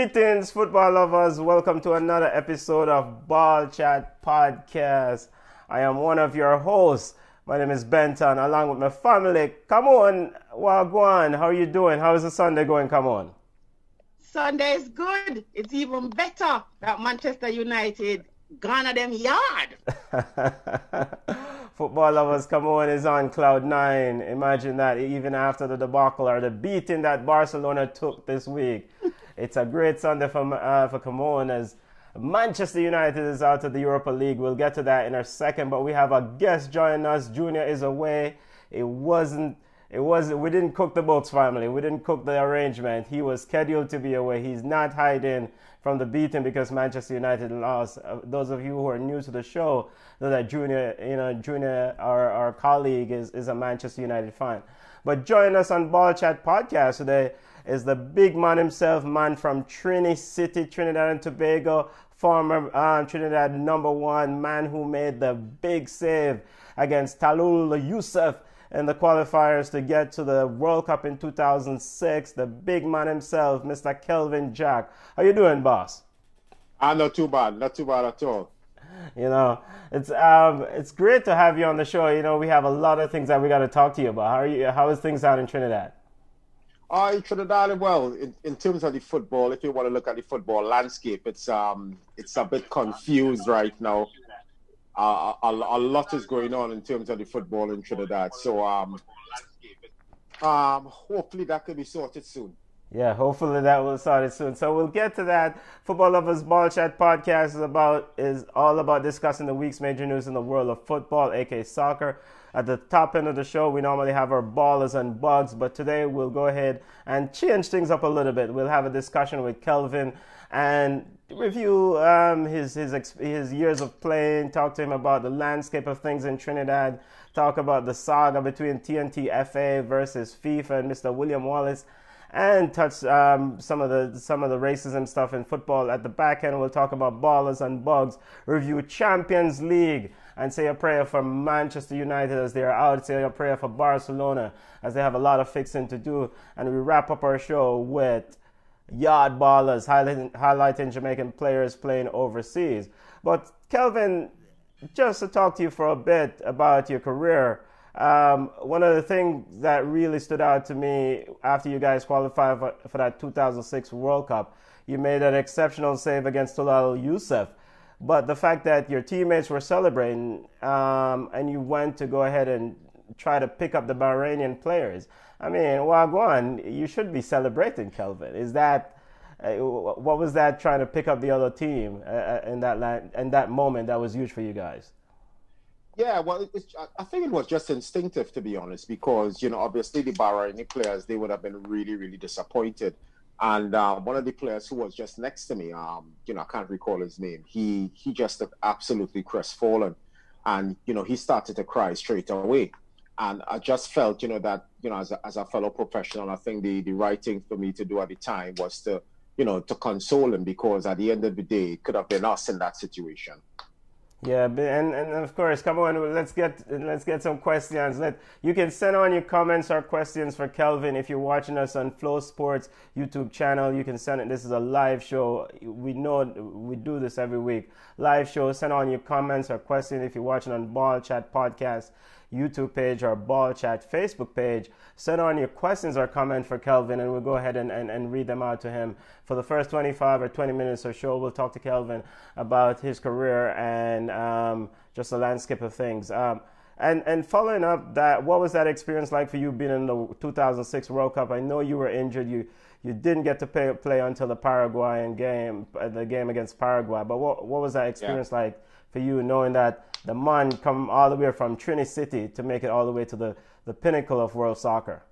Greetings, football lovers. Welcome to another episode of Ball Chat Podcast. I am one of your hosts. My name is Benton, along with my family. Come on, Wagwan. How are you doing? How is the Sunday going? Come on. Sunday is good. It's even better that Manchester United gone at them yard. Football lovers, come on, is on cloud nine. Imagine that even after the debacle or the beating that Barcelona took this week. It's a great Sunday for, uh, for Camon as Manchester United is out of the Europa League. We'll get to that in a second, but we have a guest joining us. Junior is away. It wasn't it was we didn't cook the books family we didn't cook the arrangement he was scheduled to be away he's not hiding from the beating because manchester united lost uh, those of you who are new to the show know that junior you know junior our, our colleague is, is a manchester united fan but join us on ball chat podcast today is the big man himself man from Trincity trinidad and tobago former um, trinidad number one man who made the big save against Talal Youssef in the qualifiers to get to the World Cup in 2006. The big man himself, Mr. Kelvin Jack. How you doing, boss? I'm not too bad. Not too bad at all. You know, it's um, it's great to have you on the show. You know, we have a lot of things that we got to talk to you about. How are you? How is things out in Trinidad? Uh, in Trinidad, well, in, in terms of the football, if you want to look at the football landscape, it's um, it's a bit confused right now uh, a, a, lot is going on in terms of the football in Trinidad. So um, um, hopefully that could be sorted soon. Yeah, hopefully that will start it soon. So we'll get to that. Football Lovers Ball Chat podcast is about is all about discussing the week's major news in the world of football, aka soccer. At the top end of the show, we normally have our ballers and bugs, but today we'll go ahead and change things up a little bit. We'll have a discussion with Kelvin and review um, his, his, his years of playing, talk to him about the landscape of things in Trinidad, talk about the saga between TNT FA versus FIFA and Mr. William Wallace, and touch um, some of the some of the racism stuff in football. At the back end, we'll talk about ballers and bugs, review Champions League, and say a prayer for Manchester United as they are out. Say a prayer for Barcelona as they have a lot of fixing to do, and we wrap up our show with yard ballers, highlighting, highlighting Jamaican players playing overseas. But Kelvin, just to talk to you for a bit about your career, um, one of the things that really stood out to me after you guys qualified for, for that 2006 World Cup, you made an exceptional save against Talal Youssef. But the fact that your teammates were celebrating um, and you went to go ahead and try to pick up the Bahrainian players. I mean, Wagwan, you should be celebrating Kelvin. Is that uh, what was that trying to pick up the other team uh, uh in that in that moment that was huge for you guys? Yeah, well, I think it was just instinctive to be honest, because you know obviously the Bahraini players they would have been really really disappointed, and uh, one of the players who was just next to me, um, you know I can't recall his name, he he just looked absolutely crestfallen, and you know he started to cry straight away, and I just felt, you know, that, you know, as a, as a fellow professional, I think the, the right thing for me to do at the time was to, you know, to console him because at the end of the day, it could have been us in that situation. Yeah, and, and of course, come on, let's get let's get some questions. Let you can send on your comments or questions for Kelvin if you're watching us on Flow Sports YouTube channel. You can send it. This is a live show. We know we do this every week. Live show. Send on your comments or questions if you're watching on Ball Chat Podcast. YouTube page or Ball Chat Facebook page. Send on your questions or comments for Kelvin, and we'll go ahead and, and, and read them out to him. For the first 25 or 20 minutes or so, we'll talk to Kelvin about his career and um, just the landscape of things. Um, and and following up that, what was that experience like for you being in the 2006 World Cup? I know you were injured. You you didn't get to play, play until the Paraguayan game, the game against Paraguay. But what what was that experience yeah. like for you, knowing that the man come all the way from Trincity to make it all the way to the, the pinnacle of world soccer?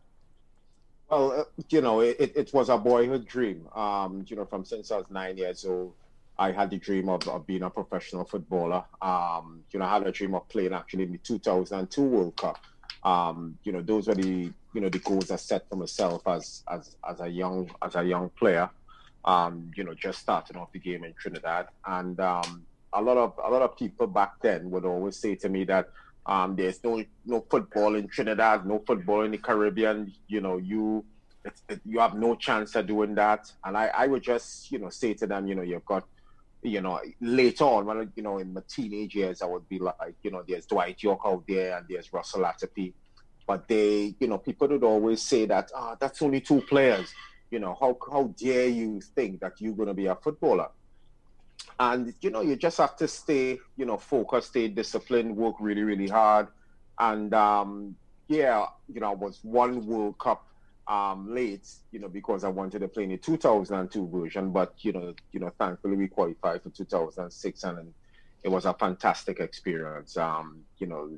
Well, uh, you know, it, it was a boyhood dream. Um, you know, from since I was nine years old, I had the dream of, of being a professional footballer. Um, you know, I had a dream of playing actually in the 2002 World Cup. Um, you know, those were the you know the goals I set for myself as as as a young as a young player. Um, you know, just starting off the game in Trinidad, and um, a lot of a lot of people back then would always say to me that um, there's no no football in Trinidad, no football in the Caribbean. You know, you it, you have no chance of doing that. And I, I would just, you know, say to them, you know, you've got, you know, later on, when, you know, in my teenage years, I would be like, you know, there's Dwight Yorke out there and there's Russell Latapy. But they, you know, people would always say that, ah, oh, that's only two players. You know, how, how dare you think that you're going to be a footballer? And, you know, you just have to stay, you know, focused, stay disciplined, work really, really hard. And, um, yeah, you know, I was one World Cup um, late, you know, because I wanted to play in the 2002 version. But you know, you know, thankfully we qualified for 2006, and it was a fantastic experience. Um, you know,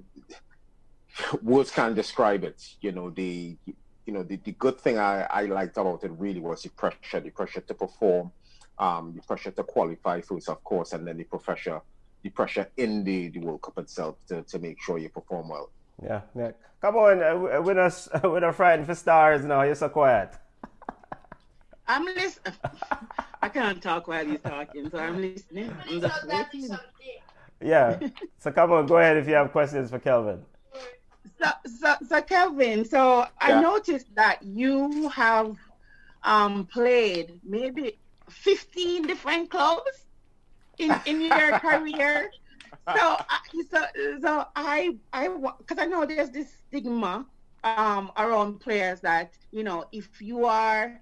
words can't describe it. You know, the you know the, the good thing I, I liked about it really was the pressure, the pressure to perform, um, the pressure to qualify for first, of course, and then the pressure, the pressure in the, the World Cup itself to, to make sure you perform well. Yeah, yeah. Come on, uh, with us, with a friend for stars now. You're so quiet. I'm listening. I can't talk while he's talking, so I'm listening. I'm just waiting. Yeah. So come on, go ahead if you have questions for Kelvin. So, so, so Kelvin, so I noticed that you have um, played maybe 15 different clubs in, in your career so, so, so I, I, because I know there's this stigma um, around players that you know if you are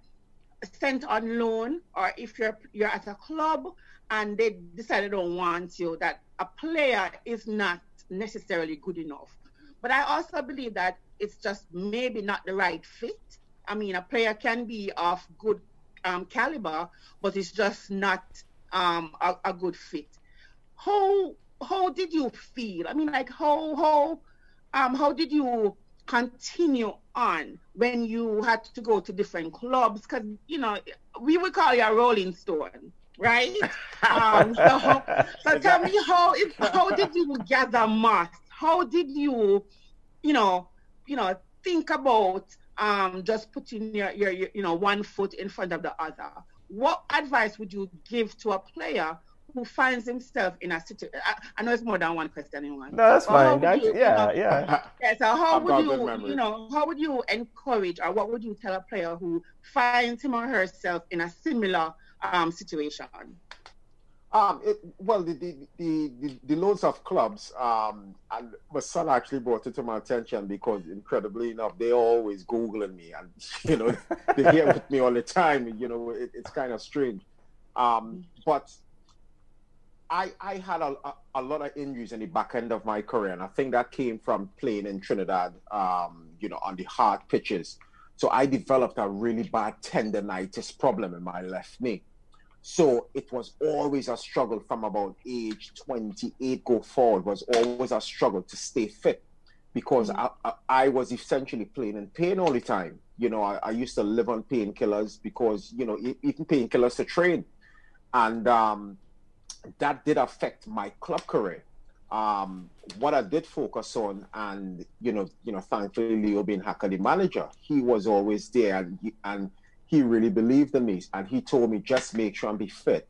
sent on loan or if you're you're at a club and they decide they don't want you, that a player is not necessarily good enough. But I also believe that it's just maybe not the right fit. I mean, a player can be of good um, caliber, but it's just not um, a, a good fit. How how did you feel? I mean, like how how um how did you continue on when you had to go to different clubs? Because you know we would call you a Rolling Stone, right? um, so so tell me how it, how did you gather mass? How did you, you know, you know, think about um just putting your, your, your you know one foot in front of the other? What advice would you give to a player who finds himself in a situation. I, I, know it's more than one question in one. No, that's fine. That's, you, yeah, you know, yeah. Yeah. So how I've would you, you know, how would you encourage, or what would you tell a player who finds him or herself in a similar um, situation? Um, it, well, the, the, the, the, loads of clubs, um, and my son actually brought it to my attention because, incredibly enough, they're always Googling me and, you know, they're here with me all the time. You know, it, it's kind of strange. Um, but I, I had a, a, a, lot of injuries in the back end of my career, and I think that came from playing in Trinidad, um, you know, on the hard pitches. So I developed a really bad tendonitis problem in my left knee. So it was always a struggle from about age 28 go forward, was always a struggle to stay fit because mm-hmm. I, I, I, was essentially playing in pain all the time. You know, I, I used to live on painkillers because, you know, eating painkillers to train. And, um, that did affect my club career. Um, what I did focus on, and you know, you know, thankfully Leo Beenhakker, the manager, he was always there, and he, and he really believed in me, and he told me just make sure and be fit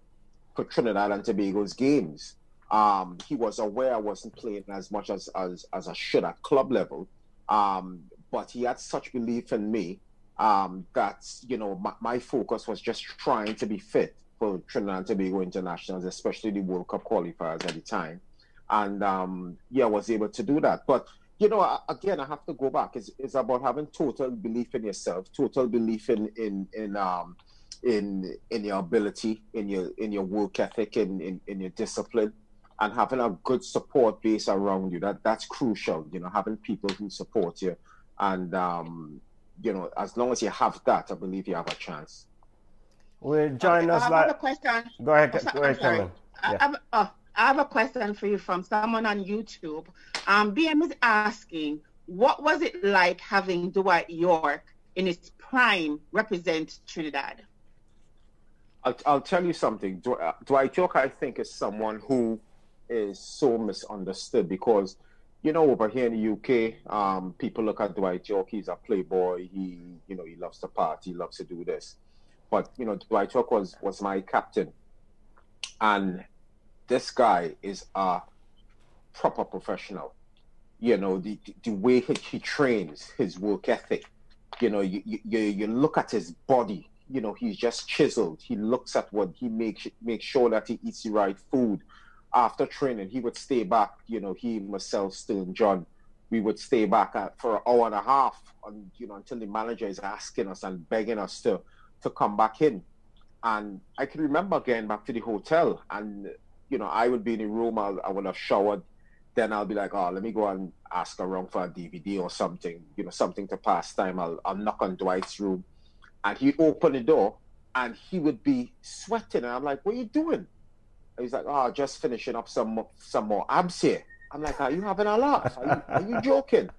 for Trinidad and Tobago's games. Um, he was aware I wasn't playing as much as as, as I should at club level, um, but he had such belief in me um, that you know my, my focus was just trying to be fit for Trinidad and Tobago internationals, especially the World Cup qualifiers at the time. And um, yeah, I was able to do that. But you know, again, I have to go back. It's, it's about having total belief in yourself, total belief in in in um in in your ability, in your in your work ethic, in in, in your discipline, and having a good support base around you. That that's crucial. You know, having people who support you, and um, you know, as long as you have that, I believe you have a chance. Will join us. I have like... a question. Go ahead. Go ahead, Kevin. Yeah. I, have, oh, I have a question for you from someone on YouTube. Um, BM is asking, what was it like having Dwight Yorke in his prime represent Trinidad? I'll, I'll tell you something. Uh, Dwight Yorke, I think, is someone who is so misunderstood because, you know, over here in the UK, um, people look at Dwight Yorke. He's a playboy. He, you know, he loves to party. He loves to do this. But you know, Dwight Yorke was was my captain, and this guy is a proper professional. You know, the the way he, he trains, his work ethic, you know, you, you, you look at his body, you know, he's just chiseled. He looks at what he makes make sure that he eats the right food. After training, he would stay back, you know, he, myself, Stern John, we would stay back at, for an hour and a half, and, you know, until the manager is asking us and begging us to to come back in. And I can remember getting back to the hotel, and you know, I would be in the room. I'll, I would have showered, then I'll be like, oh, let me go and ask around for a DVD or something, you know, something to pass time. I'll, I'll knock on Dwight's room and he'd open the door and he would be sweating. And I'm like, what are you doing? And he's like, oh, just finishing up some some more abs here. I'm like, are you having a laugh? Are you, are you joking?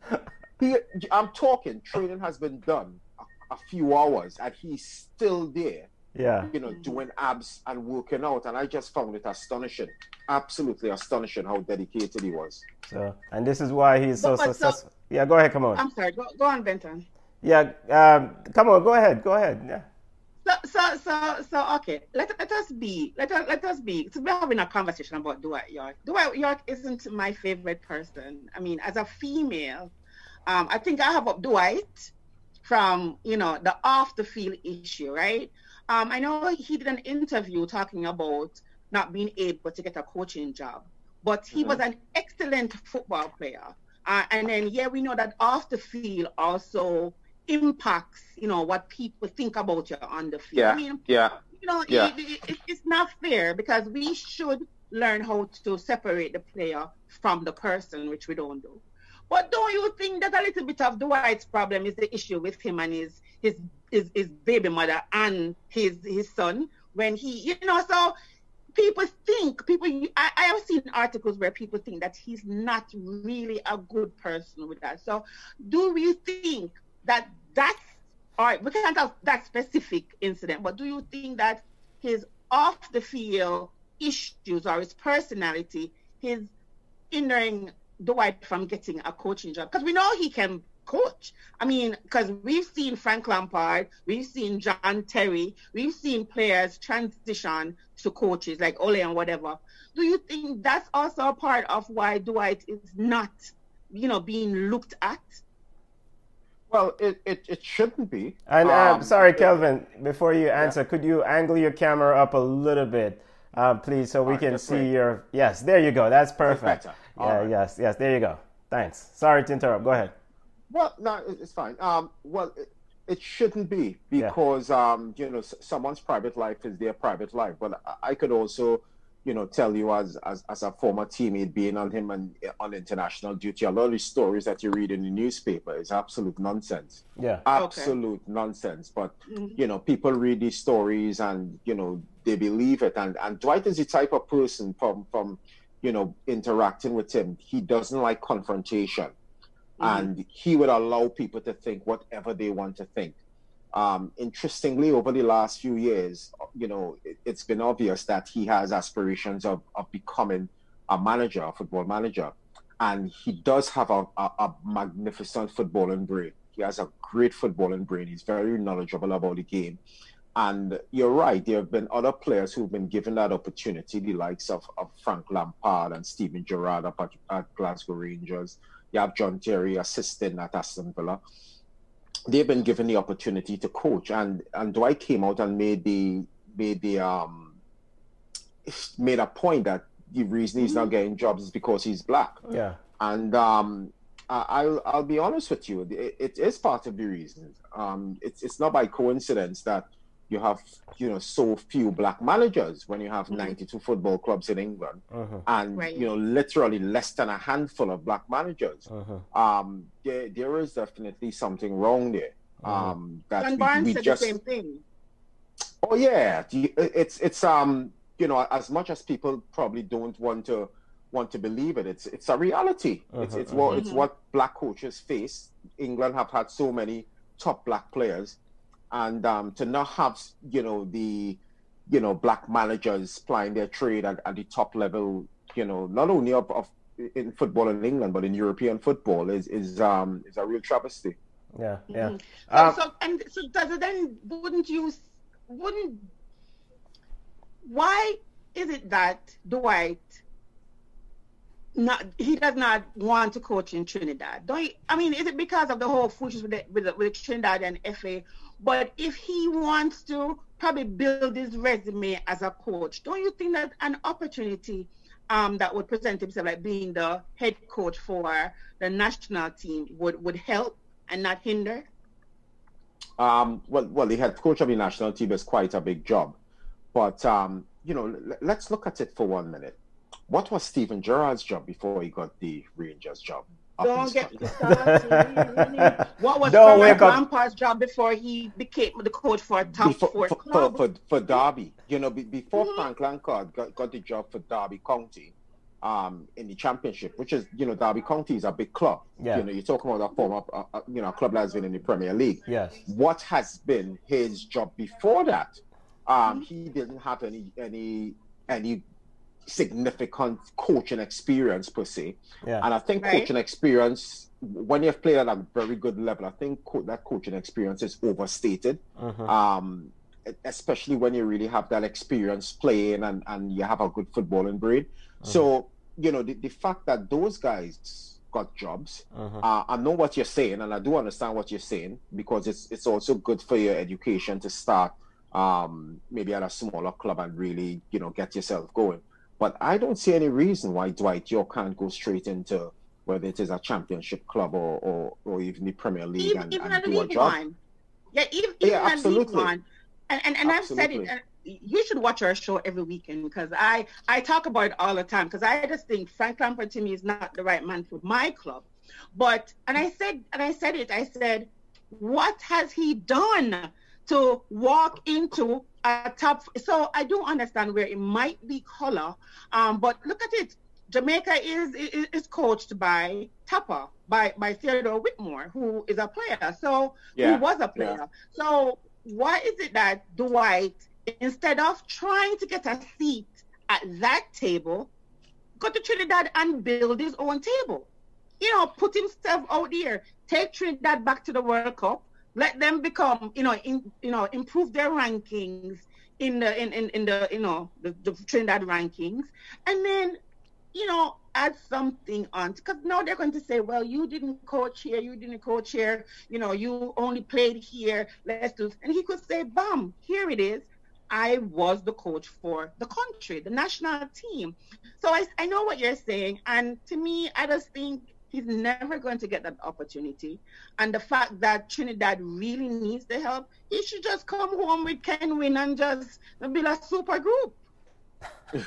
He, I'm talking. Training has been done a, a few hours and he's still there yeah you know doing abs and working out and i just found it astonishing absolutely astonishing how dedicated he was so and this is why he's so successful so, yeah go ahead come on i'm sorry go, go on benton yeah um, come on go ahead go ahead yeah so so so so okay let, let us be let us let us be so we're having a conversation about Dwight Yorke. Dwight Yorke isn't my favorite person. I mean, as a female, um, I think I have up Dwight from you know the off the field issue, right? Um, I know he did an interview talking about not being able to get a coaching job, but he mm-hmm. was an excellent football player. Uh, and then, yeah, we know that off the field also impacts, you know, what people think about you on the field. Yeah. I mean, yeah. You know, yeah. It, it, it's not fair because we should learn how to separate the player from the person, which we don't do. But don't you think that a little bit of Dwight's problem is the issue with him and his his his, his baby mother and his his son when he you know so people think people I, I have seen articles where people think that he's not really a good person with that. So do we think that that's all right we can't have that specific incident but do you think that his off the field issues or his personality his hindering Dwight from getting a coaching job? Because we know he can coach. I mean, because we've seen Frank Lampard, we've seen John Terry, we've seen players transition to coaches like Ole and whatever. Do you think that's also a part of why Dwight is not, you know, being looked at? Well, it, it, it shouldn't be. And uh, um, sorry, Kelvin, before you answer, yeah. could you angle your camera up a little bit, uh, please, so we can see right. your. Yes, there you go. That's perfect. Yeah, right. yes, yes, there you go. Thanks. Sorry to interrupt. Go ahead. Well, no, it's fine. Um, well, it, it shouldn't be because yeah. um, you know, someone's private life is their private life. But I could also, you know, tell you as as, as a former teammate being on him and on international duty, a lot of the stories that you read in the newspaper is absolute nonsense. Yeah, absolute okay. nonsense. But mm-hmm. you know, people read these stories and you know they believe it. And and Dwight is the type of person from from you know interacting with him. He doesn't like confrontation mm-hmm. and he would allow people to think whatever they want to think. Um, interestingly, over the last few years, you know, it, has been obvious that he has aspirations of, of becoming a manager, a football manager. And he does have a, a, a magnificent footballing brain. He has a great footballing brain. He's very knowledgeable about the game. And you're right, there have been other players who've been given that opportunity, the likes of, of Frank Lampard and Steven Gerrard at, at Glasgow Rangers, you have John Terry assisting at Aston Villa. They've been given the opportunity to coach, and and Dwight came out and made the made the um made a point that the reason he's not mm-hmm. getting jobs is because he's black. Yeah, and um, I'll I'll be honest with you, it, it is part of the reason. Um, it's it's not by coincidence that you have you know so few black managers when you have mm-hmm. 92 football clubs in England uh-huh. and right. you know literally less than a handful of black managers uh-huh. um there, there is definitely something wrong there uh-huh. um that John we, Barnes we said just... the same thing oh yeah it's it's um you know as much as people probably don't want to want to believe it it's it's a reality it's it's what it's what black coaches face England have had so many top black players and um, to not have you know the you know black managers plying their trade at, at the top level you know not only of, of in football in England but in European football is is um is a real travesty. Yeah, yeah. Mm-hmm. Um, so, so, and so does it then wouldn't you wouldn't why is it that Dwight not he does not want to coach in Trinidad. Don't you, I mean is it because of the whole foolishness with the, with, the, with Trinidad and FA? But if he wants to probably build his resume as a coach, don't you think that an opportunity um, that would present himself like being the head coach for the national team would, would help and not hinder? Um, well, well, the head coach of the national team is quite a big job, but um, you know, l- let's look at it for one minute. What was Steven Gerrard's job before he got the Rangers job? Don't get started. what was Don't Frank Lampard's job before he became the coach for a top before, four club? For, for, for Derby, you know, before mm-hmm. Frank Lampard got, got the job for Derby County, um, in the championship, which is, you know, Derby County is a big club. Yeah. You know, you're talking about a former, uh, uh, you know, a club that's been in the Premier League. Yes. What has been his job before that? Um, he didn't have any, any, any significant coaching experience per se. Yeah. And I think right. coaching experience, when you've played at a very good level, I think co- that coaching experience is overstated. Mm-hmm. Um, especially when you really have that experience playing and, and you have a good footballing brain. Mm-hmm. So, you know, the, the fact that those guys got jobs, mm-hmm. uh, I know what you're saying, and I do understand what you're saying because it's it's also good for your education to start um, maybe at a smaller club and really, you know, get yourself going. But I don't see any reason why Dwight Yorke can't go straight into whether it is a championship club or, or, or even the Premier League even, and, even and do a job. One. Yeah, even, even yeah, absolutely. One. And, and, and I've said it, uh, you should watch our show every weekend because I I talk about it all the time because I just think Frank Lampard to me is not the right man for my club. But and I said and I said it I said what has he done to walk into a top so I do understand where it might be color um but look at it Jamaica is is, is coached by Tappa by by Theodore Whitmore who is a player so yeah. who was a player yeah. so why is it that Dwight instead of trying to get a seat at that table, go to Trinidad and build his own table. You know, put himself out there, take Trinidad back to the World Cup, let them become, you know, in, you know, improve their rankings in the in, in, in the you know the, the Trinidad rankings, and then you know add something on because now they're going to say, well, you didn't coach here, you didn't coach here, you know, you only played here. Let's do, and he could say, bam, here it is. I was the coach for the country, the national team. So I, I know what you're saying. And to me, I just think he's never going to get that opportunity. And the fact that Trinidad really needs the help, he should just come home with Kenwyne and just build a super group. hey,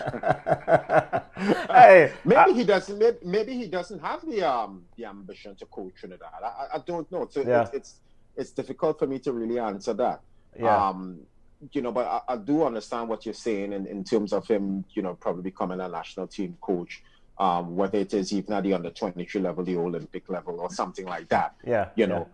maybe I, he doesn't. Maybe, maybe, he doesn't have the um the ambition to coach Trinidad. I, I don't know. So yeah. it's, it's it's difficult for me to really answer that. Yeah. Um, you know, but I, I, do understand what you're saying in, in terms of him, you know, probably becoming a national team coach, um, whether it is even at the under 23 level, the Olympic level, or something like that. Yeah. You know,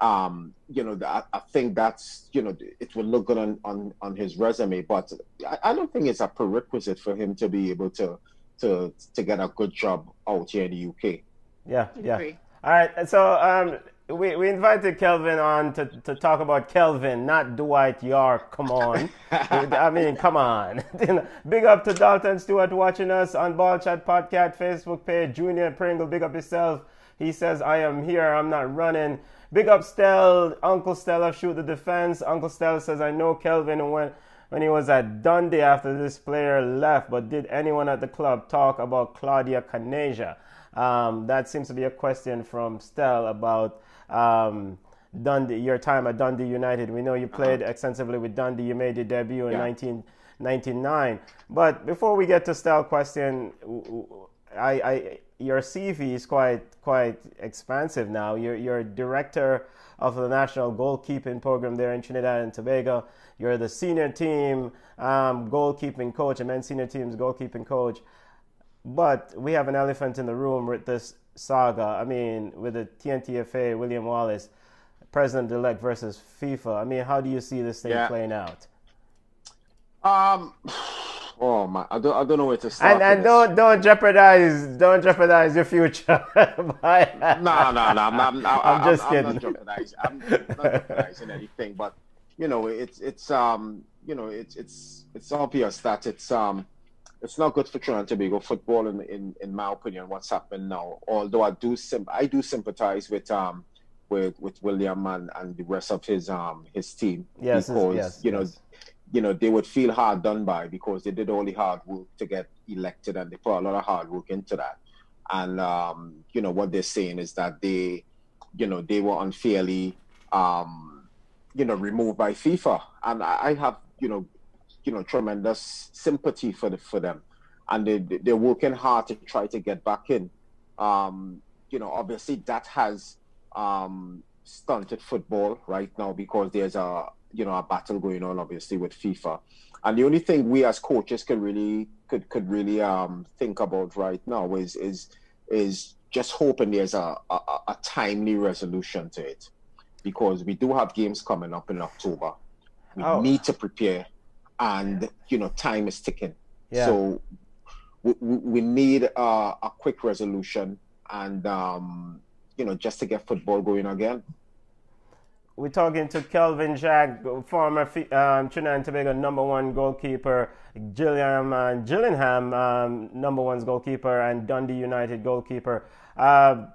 yeah. um, you know, I, I, think that's, you know, it will look good on, on, on his resume, but I, I don't think it's a prerequisite for him to be able to, to, to get a good job out here in the UK. Yeah. Yeah. All right. So, um, we, we invited Kelvin on to, to talk about Kelvin, not Dwight Yorke. Come on. I mean, come on. big up to Dalton Stewart watching us on Ball Chat Podcast Facebook page. Junior Pringle, big up yourself. He says, I am here. I'm not running. Big up Stell, Uncle Stella, shoot the defense. Uncle Stella says, I know Kelvin when, when he was at Dundee after this player left, but did anyone at the club talk about Claudio Caniggia? Um, that seems to be a question from Stell about um, Dundee, your time at Dundee United. We know you played uh-huh. extensively with Dundee. You made your debut in yeah. 1999. But before we get to style question, I, I, your CV is quite quite expansive now. You're, you're director of the national goalkeeping program there in Trinidad and Tobago. You're the senior team um, goalkeeping coach, and men's senior team's goalkeeping coach. But we have an elephant in the room with this saga. I mean, with the TNTFA, William Wallace, president elect versus FIFA. I mean, how do you see this thing yeah. playing out? Um. Oh my! I don't. I don't know where to start. And, and don't don't jeopardize don't jeopardize your future. no, no, no. I'm, I'm, I'm, just kidding. I'm not jeopardizing. I'm not jeopardizing anything. But you know, it's it's um you know it's it's it's obvious that it's um it's not good for Trinidad and Tobago football, in, in, in my opinion, what's happening now. Although I do sim- I do sympathize with um with with William and, and the rest of his um his team yes, because yes, you yes. know you know they would feel hard done by because they did all the hard work to get elected and they put a lot of hard work into that. And um, you know what they're saying is that they you know they were unfairly um, you know removed by FIFA, and I, I have you know you know tremendous sympathy for the, for them, and they they're working hard to try to get back in. Um, you know, obviously that has um, stunted football right now because there's a you know a battle going on obviously with FIFA, and the only thing we as coaches can really could could really um, think about right now is is is just hoping there's a, a, a timely resolution to it because we do have games coming up in October. We Oh. need to prepare, and you know time is ticking. Yeah. So we, we need a, a quick resolution, and um, you know just to get football going again. We're talking to Kelvin Jack, former um, Trinidad and Tobago number one goalkeeper, Gilliam uh, Gillingham, um, number one's goalkeeper, and Dundee United goalkeeper. Uh,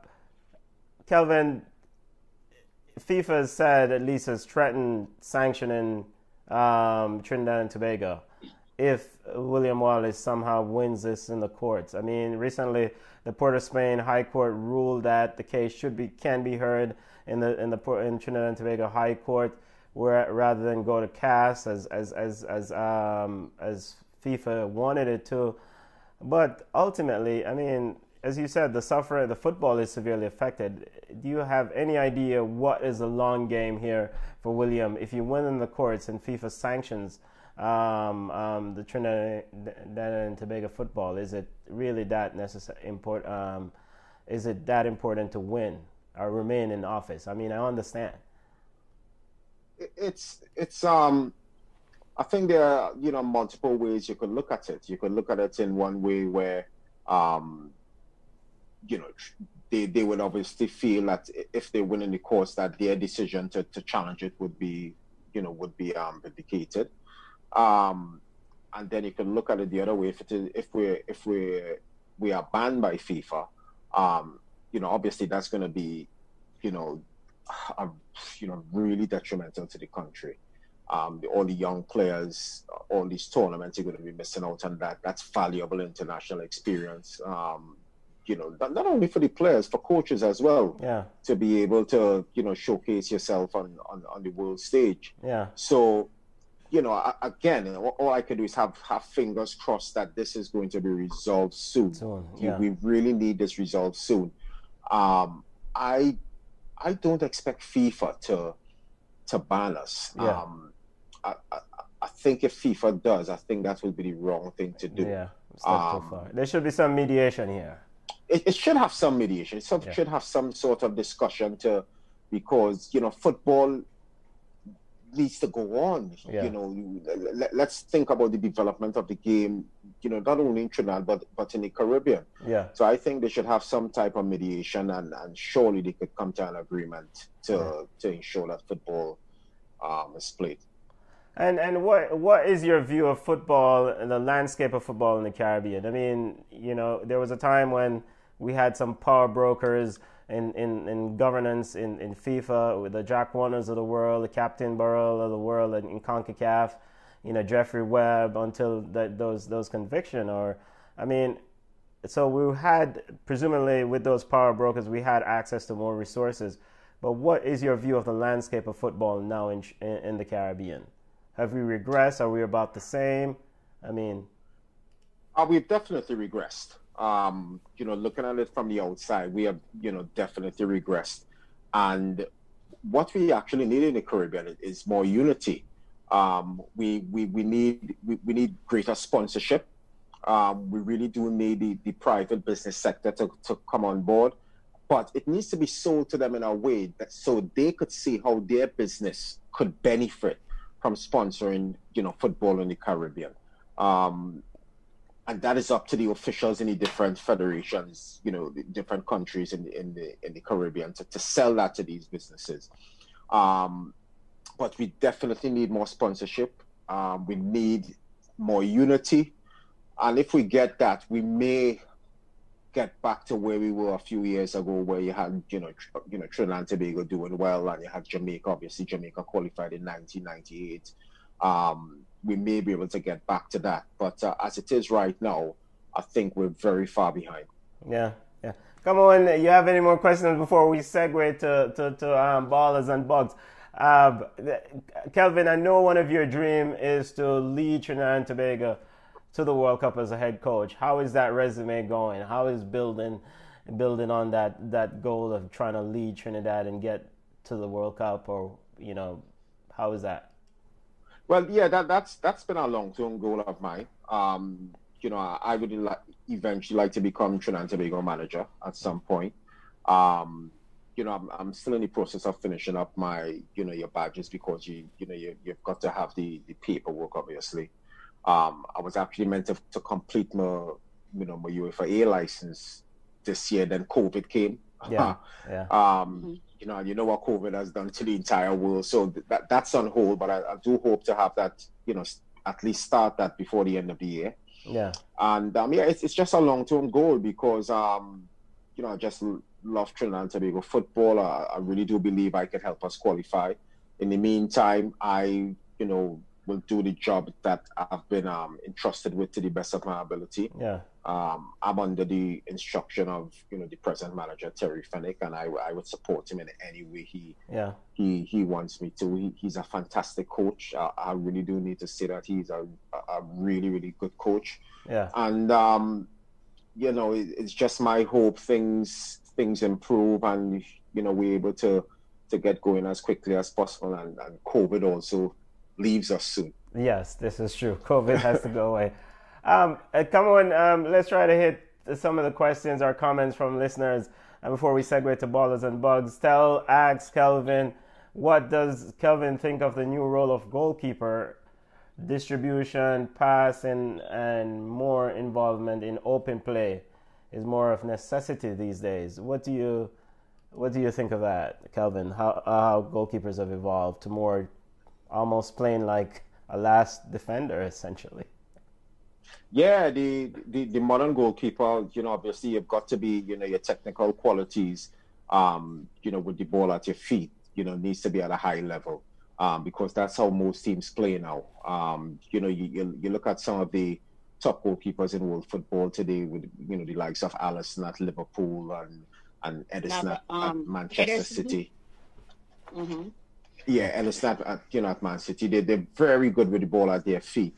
Kelvin, FIFA has said, at least has threatened sanctioning um, Trinidad and Tobago if William Wallace somehow wins this in the courts. I mean, recently the Port of Spain High Court ruled that the case should be can be heard in the in the in Trinidad and Tobago High Court, where rather than go to CAS as as as as um, as FIFA wanted it to. But ultimately, I mean, as you said, the sufferer, the football is severely affected. Do you have any idea what is the long game here for William? If you win in the courts and FIFA sanctions um, um, the Trinidad and Tobago football, is it really that necessary? Import? Um, is it that important to win or remain in office? I mean, I understand. It's it's um. I think there are you know multiple ways you could look at it. You could look at it in one way where um, you know they they would obviously feel that if they win in the course that their decision to, to challenge it would be you know would be um, vindicated. Um, and then you can look at it the other way. If it is, if we if we we are banned by FIFA, um, you know obviously that's going to be you know a, you know really detrimental to the country. Um, all the young players, all these tournaments, you're going to be missing out on that. That's valuable international experience. Um, you know, not, not only for the players, for coaches as well, Yeah, to be able to you know showcase yourself on on, on the world stage. yeah, So, you know, a- again, all I can do is have have fingers crossed that this is going to be resolved soon. soon. Yeah, We really need this resolved soon. Um, I I don't expect FIFA to to ban us. Yeah. Um, I, I, I think if FIFA does, I think that would be the wrong thing to do. yeah. Um, should be some mediation here. It, it should have some mediation. It some- Yeah. should have some sort of discussion to because you know football needs to go on. Yeah. You know, you- let, let's think about the development of the game. You know, not only in Trinidad but but in the Caribbean. Yeah, So I think they should have some type of mediation, and, and surely they could come to an agreement to Yeah. to ensure that football um, is played. And and what what is your view of football and the landscape of football in the Caribbean? I mean, you know, there was a time when we had some power brokers in, in, in governance in, in FIFA with the Jack Warners of the world, the Captain Burrell of the world, and in CONCACAF, you know, Jeffrey Webb until that those those conviction or, I mean, so we had presumably with those power brokers we had access to more resources. But what is your view of the landscape of football now in in, in the Caribbean? Have we regressed? Are we about the same? I mean, Uh, we've definitely regressed. Um, you know, looking at it from the outside, we have, you know, definitely regressed. And what we actually need in the Caribbean is more unity. Um, we, we, we need we, we need greater sponsorship. Um, we really do need the, the private business sector to, to come on board, but it needs to be sold to them in a way that so they could see how their business could benefit from sponsoring, you know, football in the Caribbean. Um, and that is up to the officials in the different federations, you know, different countries in the in the in the Caribbean to, to sell that to these businesses. Um, but we definitely need more sponsorship. Um, we need more unity. and if we get that, we may get back to where we were a few years ago, where you had, you know, tr- you know, Trinidad and Tobago doing well, and you had Jamaica. Obviously, Jamaica qualified in 1998. Um, we may be able to get back to that, but uh, as it is right now, I think we're very far behind. Yeah, yeah. Come on, you have any more questions before we segue to to, to um, ballers and bugs? Uh, Kelvin, I know one of your dream is to lead Trinidad and Tobago to the World Cup as a head coach. How is that resume going? How is building building on that that goal of trying to lead Trinidad and get to the World Cup, or you know, how is that? Well, yeah, that that's that's been a long term goal of mine. Um, you know, I, I would like eventually like to become Trinidad and Tobago manager at some point. Um, you know, I'm, I'm still in the process of finishing up my, you know, your badges because you, you know, you, you've got to have the, the paperwork, obviously. Um, I was actually meant to, to complete my, you know, my UEFA A license this year. Then COVID came. Yeah. yeah. um, mm-hmm. You know, you know what COVID has done to the entire world. So that that's on hold, but I, I do hope to have that, you know, at least start that before the end of the year. Yeah. And um, yeah, it's, it's just a long term goal because um, you know, I just love Trinidad and Tobago football. I, I really do believe I can help us qualify. In the meantime, I, you know, will do the job that I've been um, entrusted with to the best of my ability. Yeah. Um, I'm under the instruction of you know the present manager Terry Fenwick, and I, I would support him in any way he yeah he he wants me to. He, he's a fantastic coach. I, I, really do need to say that he's a, a really really good coach. Yeah. And um, you know, it, it's just my hope things things improve and you know we're able to to get going as quickly as possible, and, and COVID also leaves us soon. Yes, this is true. COVID has to go away. Um, uh, come on, um, let's try to hit some of the questions or comments from listeners. And before we segue to ballers and bugs, tell, ask Kelvin, what does Kelvin think of the new role of goalkeeper? Distribution, passing, and more involvement in open play is more of necessity these days. What do you, what do you think of that, Kelvin? How how goalkeepers have evolved to more almost playing like a last defender essentially. Yeah, the, the, the modern goalkeeper, you know, obviously you've got to be, you know, your technical qualities, um, you know, with the ball at your feet, you know, needs to be at a high level, um, because that's how most teams play now. Um, you know, you, you, you look at some of the top goalkeepers in world football today, with you know the likes of Alisson at Liverpool and and Ederson at, um, at, Manchester Ederson. City. Mm-hmm. Yeah, not at you know at Man City. They they're very good with the ball at their feet.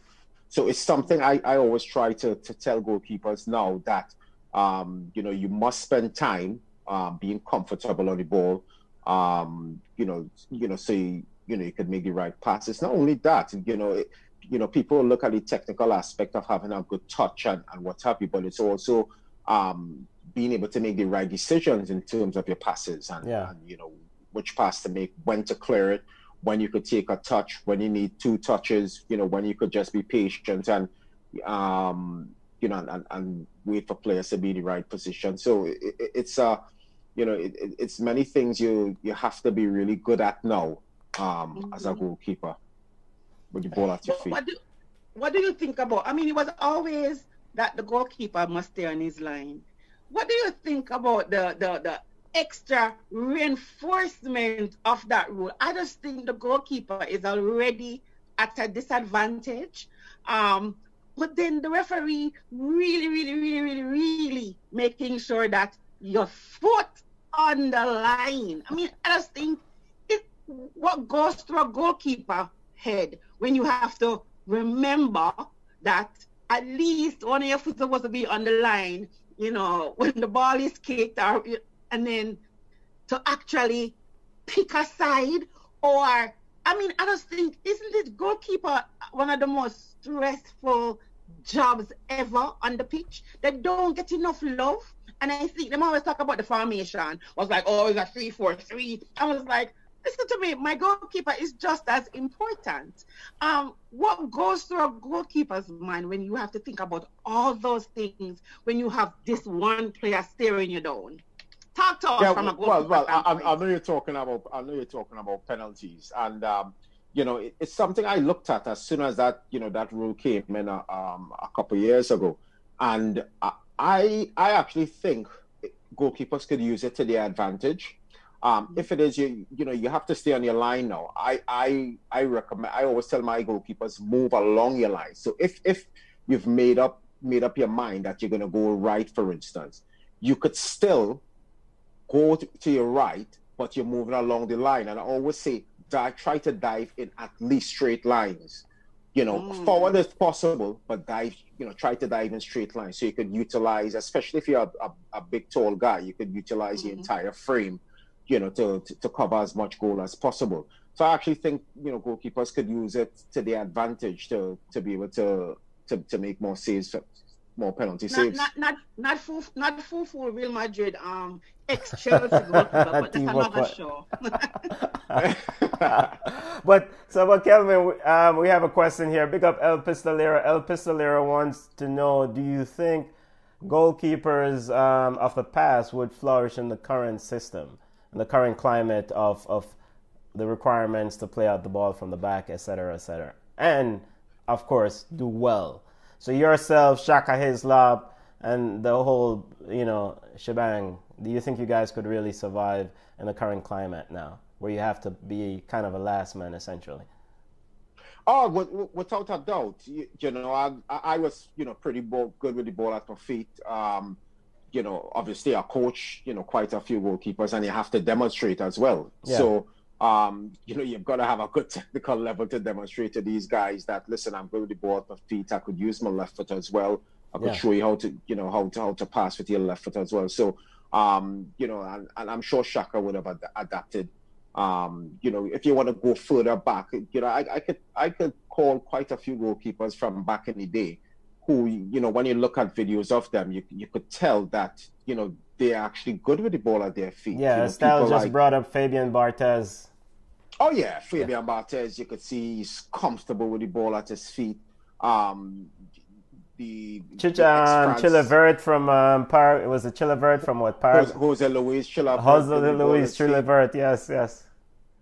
So it's something I, I always try to, to tell goalkeepers now that um, you know you must spend time um, being comfortable on the ball. Um, you know, you know, so you, you know you can make the right passes. Not only that, you know, it, you know, people look at the technical aspect of having a good touch and, and what have you, but it's also um, being able to make the right decisions in terms of your passes and, yeah. and you know which pass to make, when to clear it, when you could take a touch, when you need two touches, you know, when you could just be patient and, um, you know, and, and wait for players to be in the right position. So it, it, it's a, uh, you know, it, it's many things you you have to be really good at now um, mm-hmm. as a mm-hmm. goalkeeper with the ball at your feet. What do, what do you think about? I mean, it was always that the goalkeeper must stay on his line. What do you think about the the, the extra reinforcement of that rule. I just think the goalkeeper is already at a disadvantage. Um, but then the referee really, really, really, really, really making sure that your foot on the line. I mean, I just think it what goes through a goalkeeper head when you have to remember that at least one of your foot supposed to be on the line, you know, when the ball is kicked or and then to actually pick a side or I mean I just think isn't it goalkeeper one of the most stressful jobs ever on the pitch? They don't get enough love. And I think them always talk about the formation. I was like, oh, it's a three four three. I was like, listen to me, my goalkeeper is just as important. Um, what goes through a goalkeeper's mind when you have to think about all those things when you have this one player staring you down? Talk to us yeah, from a well, well, I, I, know you're talking about I know you're talking about penalties, and um, you know, it, it's something I looked at as soon as that, you know, that rule came in a, um, a couple years ago, and I, I actually think goalkeepers could use it to their advantage. Um, if it is you, you know, you have to stay on your line now. I, I, I recommend. I always tell my goalkeepers move along your line. So if if you've made up made up your mind that you're going to go right, for instance, you could still go to, to your right, but you're moving along the line. And I always say, dive, try to dive in at least straight lines. You know, mm. forward as possible, but dive. You know, try to dive in straight lines so you could utilize, especially if you're a, a, a big tall guy, you could utilize mm-hmm. your entire frame you know, to, to, to, cover as much goal as possible. So I actually think, you know, goalkeepers could use it to their advantage to, to be able to, to, to make more saves, more penalty not, saves. Not not not full not full for Real Madrid um ex Chelsea goalkeeper, but that's another show. but so but Kelvin, um, we have a question here. Big up El Pistolero. El Pistolero wants to know: Do you think goalkeepers um, of the past would flourish in the current system? In the current climate of, of the requirements to play out the ball from the back, etc., etc. And of course, do well. So yourself, Shaka Hislop, and the whole, you know, shebang. Do you think you guys could really survive in the current climate now, where you have to be kind of a last man essentially? Oh, without a doubt. You, you know, I, I was, you know, pretty good with the ball at my feet. Um, you know, obviously a coach, you know, quite a few goalkeepers, and you have to demonstrate as well. Yeah. So, um, you know, you've got to have a good technical level to demonstrate to these guys that listen, I'm good with the ball at my feet. I could use my left foot as well. I could yeah. show you how to, you know, how to how to pass with your left foot as well. So, um, you know, and, and I'm sure Shaka would have ad- adapted. Um, you know, if you want to go further back, you know, I, I could I could call quite a few goalkeepers from back in the day who, you know, when you look at videos of them, you you could tell that, you know, they're actually good with the ball at their feet. Yeah, you know, Estelle just like, brought up Fabien Barthez. Oh yeah, Fabien yeah. Barthez. You could see he's comfortable with the ball at his feet. Um, the, Ch- the um, Chilavert from um, Par. It was a Chilavert from what Par? Jose, Jose Luis Chilavert. Jose Luis Chilavert. Yes, yes.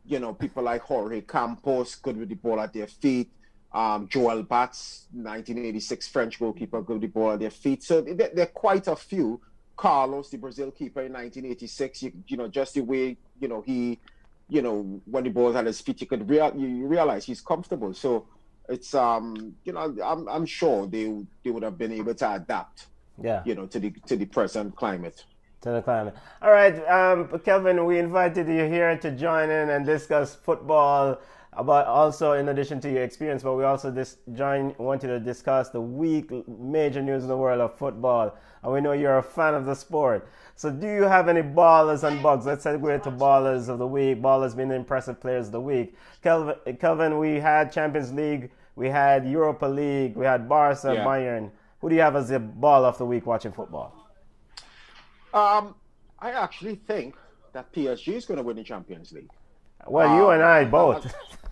You know, people like Jorge Campos, good with the ball at their feet. Um, Joel Bats, 1986 French goalkeeper, good with the ball at their feet. So there, there, are quite a few. Carlos, the Brazil keeper in 1986, you, you know, just the way, you know, he, you know, when the ball's at his feet, you could real, you realize he's comfortable. So it's, um, you know, I'm, I'm sure they, they would have been able to adapt, yeah, you know, to the, to the present climate to the climate. All right, um, Kelvin, we invited you here to join in and discuss football but also in addition to your experience, but we also dis- join, wanted to discuss the week major news in the world of football. And we know you're a fan of the sport. So do you have any ballers and bugs? Let's segue to ballers of the week. Ballers being the impressive players of the week. Kelvin, Kelvin, we had Champions League, we had Europa League, we had Barca, yeah. Bayern. Who do you have as the ball of the week watching football? Um, I actually think that PSG is going to win the Champions League. Well, um, you and I both.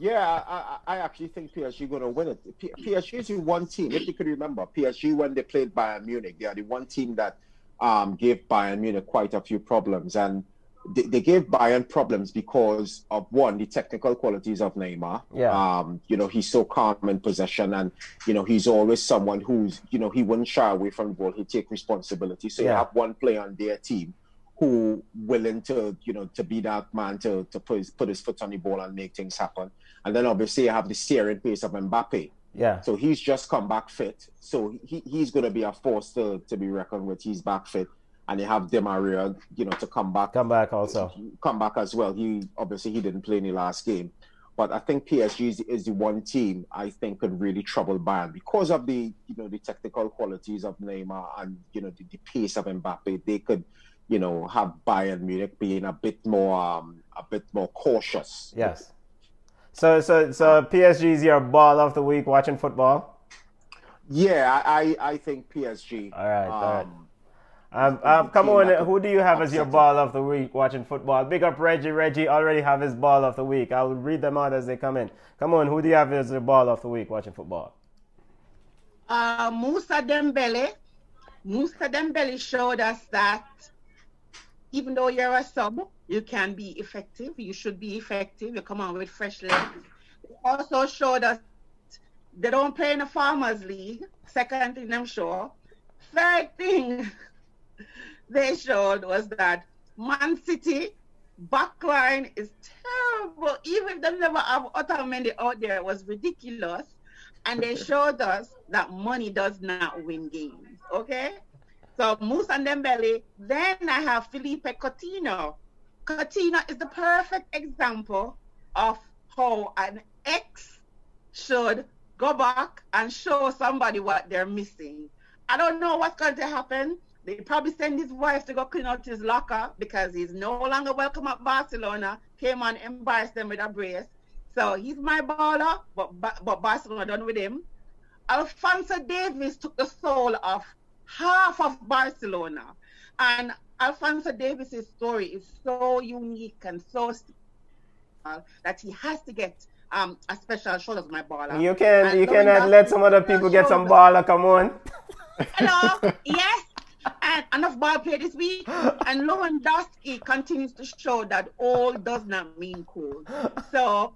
Yeah, I, I actually think PSG going to win it. P- PSG is the one team, if you could remember, PSG when they played Bayern Munich, they are the one team that um, gave Bayern Munich quite a few problems. And they, they, gave Bayern problems because of one, the technical qualities of Neymar. Yeah. Um, you know, he's so calm in possession and, you know, he's always someone who's, you know, he wouldn't shy away from the ball. He'd take responsibility. So yeah. you have one player on their team who willing to, you know, to be that man to, to put his, put his foot on the ball and make things happen. And then obviously you have the steering pace of Mbappe. Yeah. So he's just come back fit. So he, he's going to be a force to, to be reckoned with. He's back fit. And you have Di Maria, you know, to come back. Come back also. Come back as well. He obviously he didn't play in the last game. But I think PSG is, is the one team I think could really trouble Bayern because of the you know the technical qualities of Neymar and you know the, the pace of Mbappe. They could you know have Bayern Munich being a bit more um, a bit more cautious. Yes so, so, so PSG is your ball of the week watching football. Yeah, I, I think PSG. All right, um, all right. Um, um, come on, who do you have as your ball of the week watching football? Big up Reggie. Reggie already have his ball of the week. I'll read them out as they come in. Come on, who do you have as your ball of the week watching football? Uh, Moussa Dembele. Moussa Dembele showed us that even though you're a sub, you can be effective. You should be effective. You come on with fresh legs. They also showed us they don't play in the Farmers League. Second thing I'm sure. Third thing they showed was that Man City backline is terrible. Even if they never have Otamendi out there, it was ridiculous. And they showed us that money does not win games. Okay? So Moussa Dembele. Then I have Felipe Coutinho. Coutinho is the perfect example of how an ex should go back and show somebody what they're missing. I don't know what's going to happen. They probably send his wife to go clean out his locker because he's no longer welcome at Barcelona. Came on, embarrassed them with a brace. So he's my baller, but but Barcelona done with him. Alphonso Davies took the soul of half of Barcelona, and Alphonso Davies's story is so unique and so that he has to get um, a special shoulders my baller. You can and you cannot let some other people get some baller. Come on. Hello. yes. And enough ball play this week. And Lewandowski continues to show that all does not mean cool. So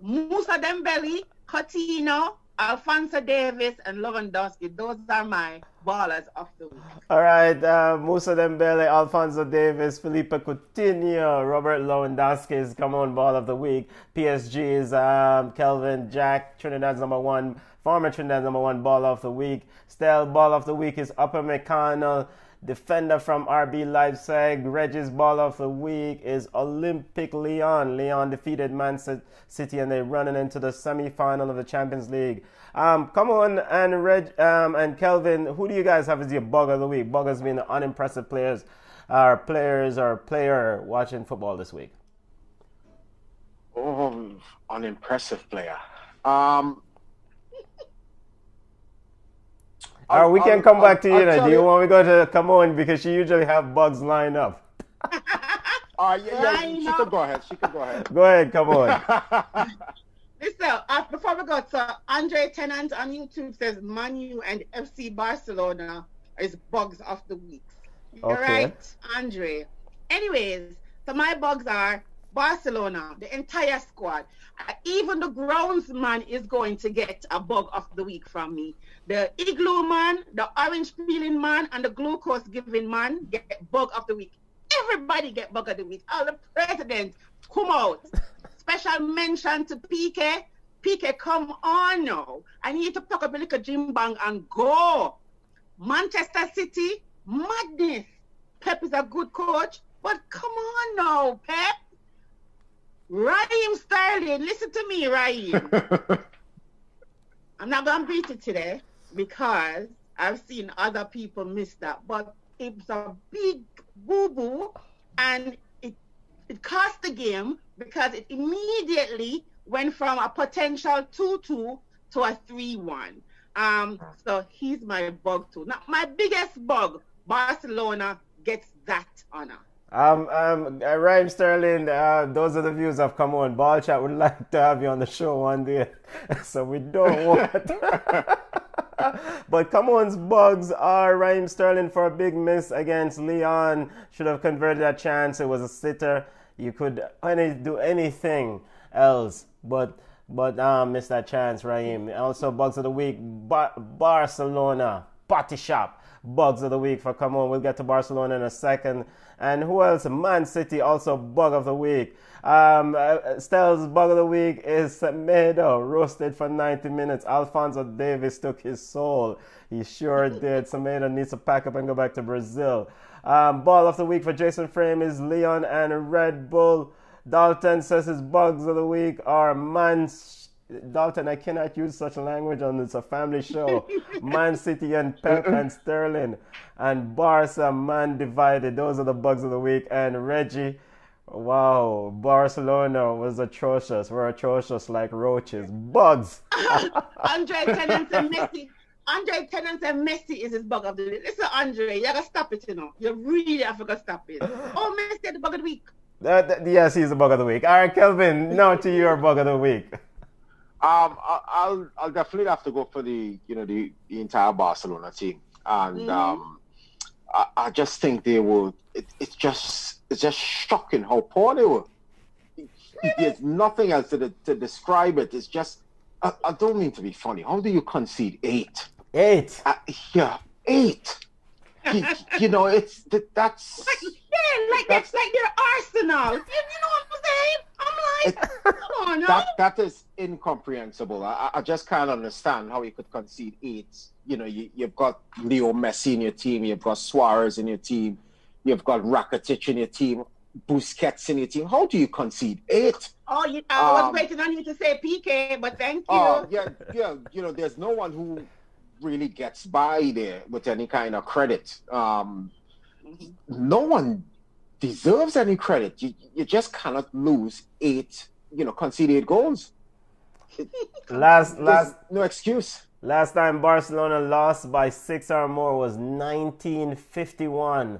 Moussa Dembele, Coutinho, Alphonso Davies, and Lewandowski. Those are my ballers of the week. All right, uh, Moussa Dembele, Alphonso Davies, Philippe Coutinho, Robert Lewandowski is come on ball of the week. PSG is um, Kelvin Jack, Trinidad's number one, former Trinidad's number one ball of the week. Still, ball of the week is Upamecano defender from RB Leipzig. Reggie's ball of the week is Olympique Lyon. Lyon defeated Man City and they're running into the semi-final of the Champions League. Um, come on, and Reg um, and Kelvin, who do you guys have as your bug of the week? Bug has been unimpressive players, or players or player watching football this week. Oh, unimpressive player. Um, Or we can come back to you. Now. Do you, want me to go to come on because she usually have bugs lined up. Uh, yeah, yeah, she could go ahead. She could go ahead. Go ahead, come on. Listen, uh, before we go, so Andre Tennant on YouTube says Manu and FC Barcelona is bugs of the week. You're okay. right, Andre. Anyways, so my bugs are Barcelona, the entire squad. Uh, even the groundsman is going to get a bug of the week from me. The igloo man, the orange peeling man, and the glucose giving man get bug of the week. Everybody get bug of the week. All the presidents come out. Special mention to PK. PK, come on now. I need to up a little gym bang and go. Manchester City, madness. Pep is a good coach, but come on now, Pep. Raheem Sterling, listen to me, Raheem. I'm not gonna beat it today because I've seen other people miss that, but it's a big boo boo, and it it cost the game because it immediately went from a potential two two to a three one. Um, so he's my bug too. Now my biggest bug, Barcelona gets that honor. Um, um, uh, Sterling, uh, those are the views of Come On. Ball Chat would like to have you on the show one day, so we don't want. but come on's bugs are Raheem Sterling for a big miss against Lyon. Should have converted that chance. It was a sitter. You could any, do anything else, but but um, missed that chance, Raheem. Also, bugs of the week, ba- Barcelona, Party Shop. Bugs of the week for come on. We'll get to Barcelona in a second. And who else? Man City also bug of the week. Um, uh, Stell's bug of the week is Semedo, roasted for 90 minutes. Alphonso Davies took his soul. He sure did. Semedo needs to pack up and go back to Brazil. Um, ball of the week for Jason Frame is Lyon and Red Bull. Dalton says his bugs of the week are Man Dalton, I cannot use such language on this. a family show. Man City and Pep and Sterling and Barca, man divided. Those are the bugs of the week. And Reggie, wow, Barcelona was atrocious. We're atrocious like roaches. Bugs. Andre Tennant and Messi. Andre Tennant and Messi is his bug of the week. Listen, Andre, you gotta stop it, you know. You really have to stop it. Oh, Messi, the bug of the week. Uh, th- yes, he's the bug of the week. All right, Kelvin, now to your bug of the week. Um, I'll I'll definitely have to go for the you know the, the entire Barcelona team, and mm-hmm. um, I, I, just think they will. It, it's just it's just shocking how poor they were. There's nothing else to, to describe it. It's just, I, I, don't mean to be funny. How do you concede eight? Eight? Uh, yeah, eight. you, you, know, it's that's like, yeah, like that's, like their Arsenal. You, you know what I'm saying? I'm like, it, come on, that that is incomprehensible. I, I just can't understand how you could concede eight. You know, you, you've got Leo Messi in your team, you've got Suarez in your team, you've got Rakitic in your team, Busquets in your team. How do you concede eight? Oh, you, I was um, waiting on you to say PK, but thank you. Oh, yeah, yeah. You know, there's no one who really gets by there with any kind of credit. Um, mm-hmm. No one deserves any credit. You, you just cannot lose eight, you know, conceded goals. last, last, no excuse. Last time Barcelona lost by six or more was 1951.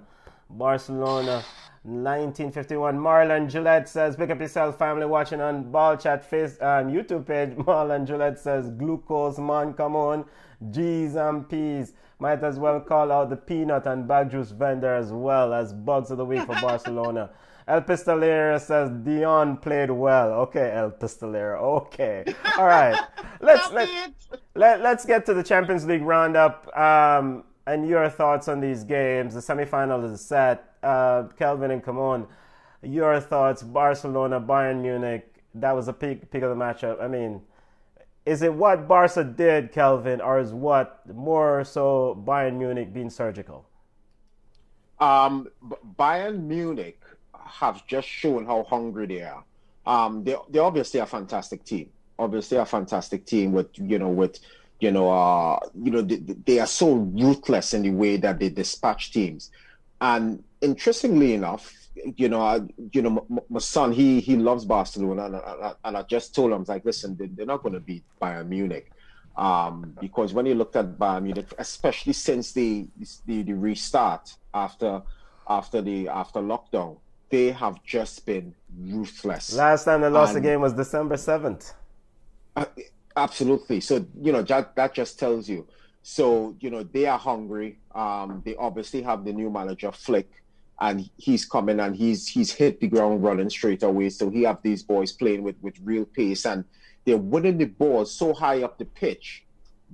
Barcelona 1951. Marlon Gillette says, Pick up yourself, family watching on Ball Chat face um, YouTube page. Marlon Gillette says, Glucose man, come on. G's and P's. Might as well call out the peanut and bag juice vendor as well as bugs of the week for Barcelona. El Pistolero says Dion played well. Okay, El Pistolero. Okay. All right. Let's let, let, let's get to the Champions League roundup. Um, and your thoughts on these games. The semi-final is set. Uh, Kelvin and Camon, your thoughts. Barcelona, Bayern Munich. That was a peak peak of the matchup. I mean, is it what Barca did, Kelvin, or is what more so Bayern Munich being surgical? Um, Bayern Munich have just shown how hungry they are. Um, they they obviously a fantastic team. Obviously a fantastic team with you know with you know uh you know they, they are so ruthless in the way that they dispatch teams, and interestingly enough, you know, I, you know, my, my, son, he he loves Barcelona, and I, and I just told him, like, listen, they, are not going to beat Bayern Munich, um, because when you looked at Bayern Munich, especially since the, the the restart after after the after lockdown, they have just been ruthless. Last time they lost and, the game was December seventh. Uh, absolutely. So you know that that just tells you. So you know they are hungry. Um, they obviously have the new manager Flick and he's coming and he's he's hit the ground running straight away. So he have these boys playing with with real pace and they're winning the ball so high up the pitch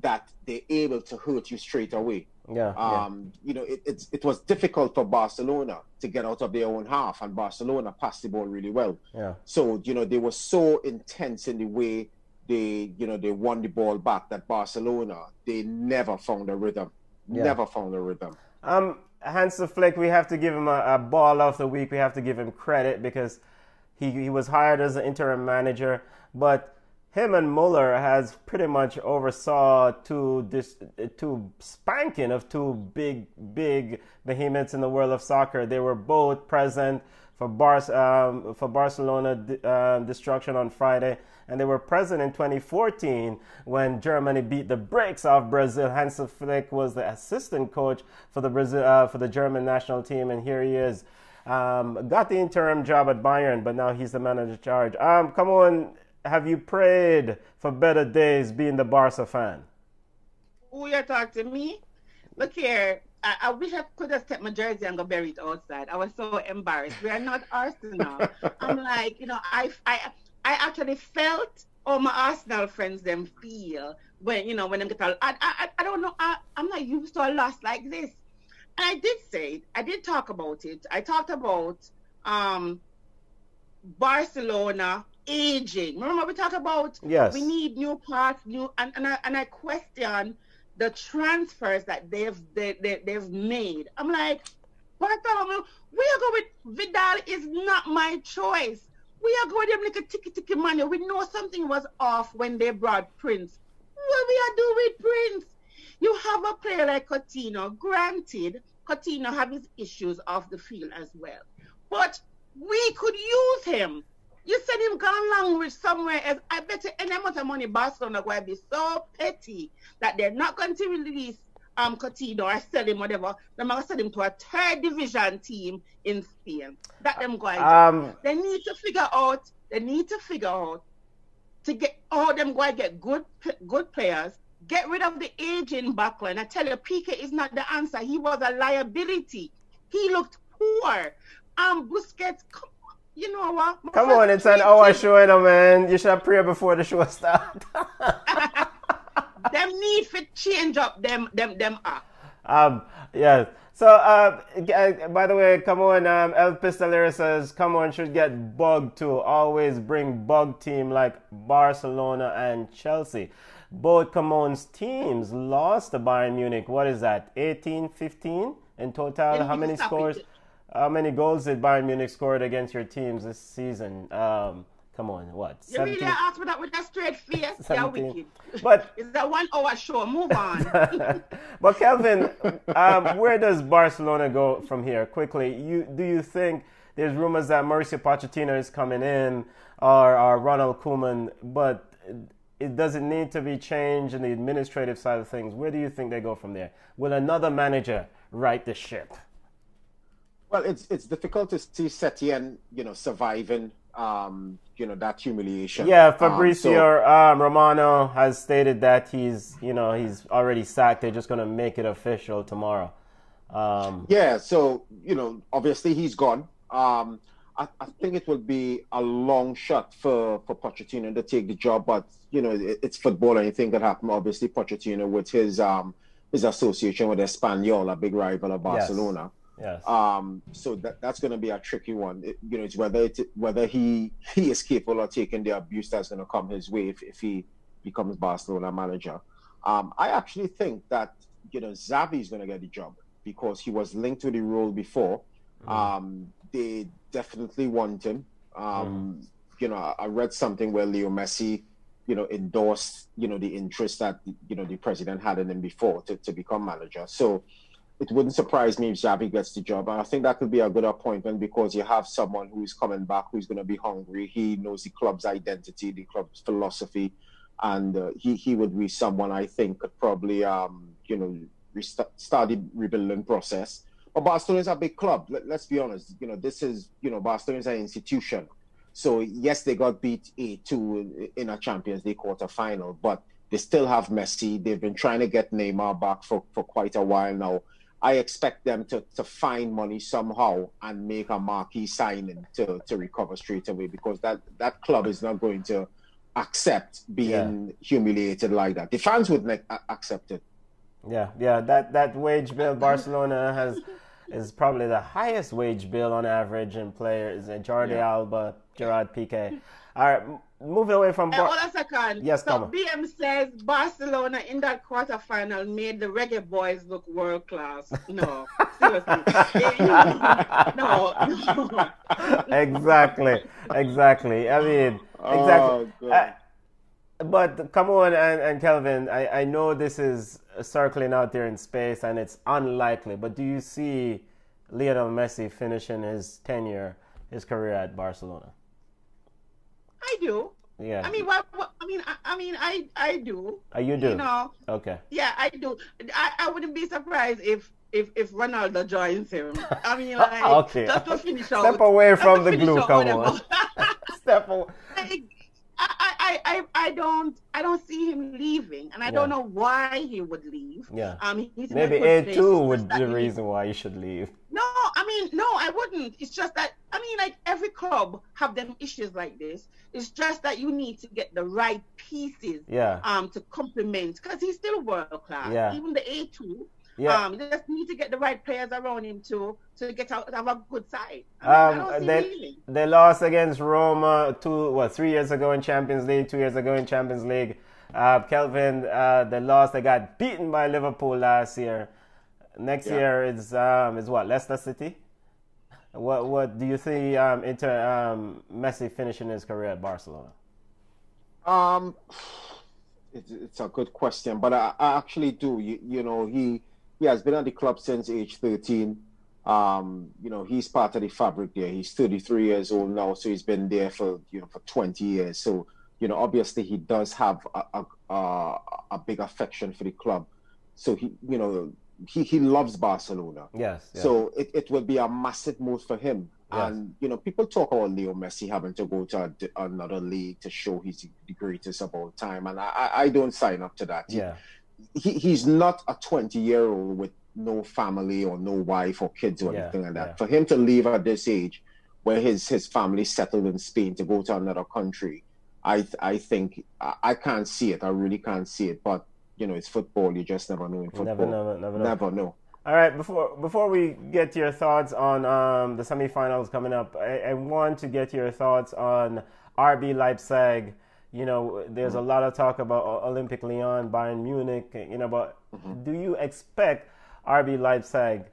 that they're able to hurt you straight away. Yeah. Um, yeah. you know, it, it's it was difficult for Barcelona to get out of their own half, and Barcelona passed the ball really well. Yeah. So you know they were so intense in the way they you know they won the ball back that Barcelona they never found a rhythm. Yeah. Never found a rhythm. Um, Hansi Flick, we have to give him a, a, ball of the week. We have to give him credit because he, he was hired as an interim manager, but him and Muller has pretty much oversaw two this two spanking of two big big behemoths in the world of soccer. They were both present for Bar- um, for Barcelona uh, destruction on Friday and they were present in 2014 when Germany beat the brakes off Brazil. Hansi Flick was the assistant coach for the Brazil uh, for the German national team, and here he is. Um, got the interim job at Bayern, but now he's the manager in charge. Um, come on, have you prayed for better days being the Barca fan? Who you talk to me? Look here, I, I, wish I could have kept my jersey and go buried outside. I was so embarrassed. We are not Arsenal. I'm like, you know, I, I, I actually felt all my Arsenal friends them feel when you know when them get I I I don't know I I'm not used to a loss like this. And I did say it. I did talk about it. I talked about um Barcelona aging. Remember we talk about yes. we need new parts, new and, and I and I question the transfers that they've they, they, they've made. I'm like, Bartomeu, we are going with Vidal is not my choice. We are going them like a ticky ticky money. We know something was off when they brought Prince. What we are doing with Prince? You have a player like Coutinho. Granted, Coutinho have his issues off the field as well. But we could use him. You said him gone with somewhere else. I bet you any amount of money Barcelona going to be so petty that they're not going to release um Coutinho or sell him whatever, they're going to sell him to a third division team in Spain. That them going um, They need to figure out, they need to figure out to get all them going to get good good players, get rid of the aging backline. I tell you, PK is not the answer. He was a liability. He looked poor. um Busquets, you know what? Come on, it's an hour show, you know, man. You should have prayer before the show start. them need for change up them them them up. Um, yeah. So, uh, by the way, come on, um, El Pistolero says, come on, should get bug to always bring bug team like Barcelona and Chelsea. Both Comon's teams lost to Bayern Munich. What is that? 18, 15 in total? How many scores? How many goals did Bayern Munich scored against your teams this season? Um, Come on, what? You 17? really asked me that with a straight face? yeah, wicked. But it's a one hour show. Move on. but Kelvin, um, where does Barcelona go from here? Quickly, you do you think there's rumors that Mauricio Pochettino is coming in or, or Ronald Koeman, but it doesn't need to be changed in the administrative side of things. Where do you think they go from there? Will another manager right the ship? Well, it's it's difficult to see Setien, you know, surviving um, you know that humiliation. Yeah, Fabrizio um, so, um, Romano has stated that he's you know he's already sacked. They're just going to make it official tomorrow. Um, yeah, so you know obviously he's gone. Um, I, I, think it will be a long shot for for Pochettino to take the job, but you know it, it's football, anything can happen. Obviously, Pochettino with his um, his association with Espanyol, a big rival of Barcelona. Yes Yes. Um, so that that's going to be a tricky one. It, you know, it's whether it, whether he he is capable of taking the abuse that's going to come his way if, if he becomes Barcelona manager. Um, I actually think that you know Xavi is going to get the job because he was linked to the role before. Mm. Um, they definitely want him. Um, mm. You know, I, I read something where Leo Messi, you know, endorsed you know the interest that you know the president had in him before to, to become manager. So it wouldn't surprise me if Xavi gets the job. And I think that could be a good appointment because you have someone who's coming back who's going to be hungry. He knows the club's identity, the club's philosophy, and uh, he he would be someone I think could probably um you know restart start the rebuilding process. But Barcelona is a big club. Let, us be honest. You know this is you know Barcelona is an institution. So yes, they got beat a two in a Champions League quarter final, but they still have Messi. They've been trying to get Neymar back for, for quite a while now I expect them to, to find money somehow and make a marquee signing to, to recover straight away because that, that club is not going to accept being yeah. humiliated like that. The fans wouldn't accept it. Yeah, yeah. That that wage bill Barcelona has is probably the highest wage bill on average in players. Jordi yeah. Alba, Gerard Piqué. All right, moving away from. Bar- hold a second. Yes, so come BM says Barcelona in that quarterfinal made the Reggae Boys look world class. No, seriously. no, no. exactly, exactly. I mean, exactly. Oh, uh, but come on, and, and Kelvin, I, I know this is circling out there in space and it's unlikely, but do you see Lionel Messi finishing his tenure, his career at Barcelona? I do. Yeah. I mean, what, what I mean, I, I, mean, I, I do. Oh, you do. You know. Okay. Yeah, I do. I, I wouldn't be surprised if if if Ronaldo joins him. I mean, like, okay. just to finish out. Step away from the glue. Come on. Step away. I, I, I don't I don't see him leaving, and I yeah. don't know why he would leave. Yeah. Um, maybe A two would be the reason why he should leave. No, I mean no, I wouldn't. It's just that I mean like every club have them issues like this. It's just that you need to get the right pieces. Yeah. Um, to complement because he's still world class. Yeah. Even the A two yeah. Um, they just need to get the right players around him to to get out have a good side. I mean, um, they they lost against Roma two what three years ago in Champions League, two years ago in Champions League. Uh, Kelvin, uh, they lost. They got beaten by Liverpool last year. Next yeah. year is um, is what Leicester City. What what do you see um, into um, Messi finishing his career at Barcelona? Um, it's, it's a good question, but I, I actually do. You, you know he he has been at the club since age 13. Um, you know, he's part of the fabric there. He's 33 years old now, so he's been there for you know for 20 years. So you know, obviously he does have a a, a big affection for the club. So he, you know, he, he loves Barcelona. Yes. So it, it will be a massive move for him. Yes. And you know, people talk about Leo Messi having to go to a, another league to show he's the greatest of all time, and I, I don't sign up to that. Yeah he, he's not a 20 year old with no family or no wife or kids or Yeah, anything like that. yeah. For him to leave at this age, where his his family settled in Spain to go to another country, I I think I, I can't see it. I really can't see it. But you know, it's football. You just never know in football. Never never know. Never know. All right, before before we get to your thoughts on um, the semifinals coming up, I, I want to get your thoughts on RB Leipzig. You know, there's a lot of talk about Olympique Lyon, Bayern Munich. You know, but do you expect RB Leipzig?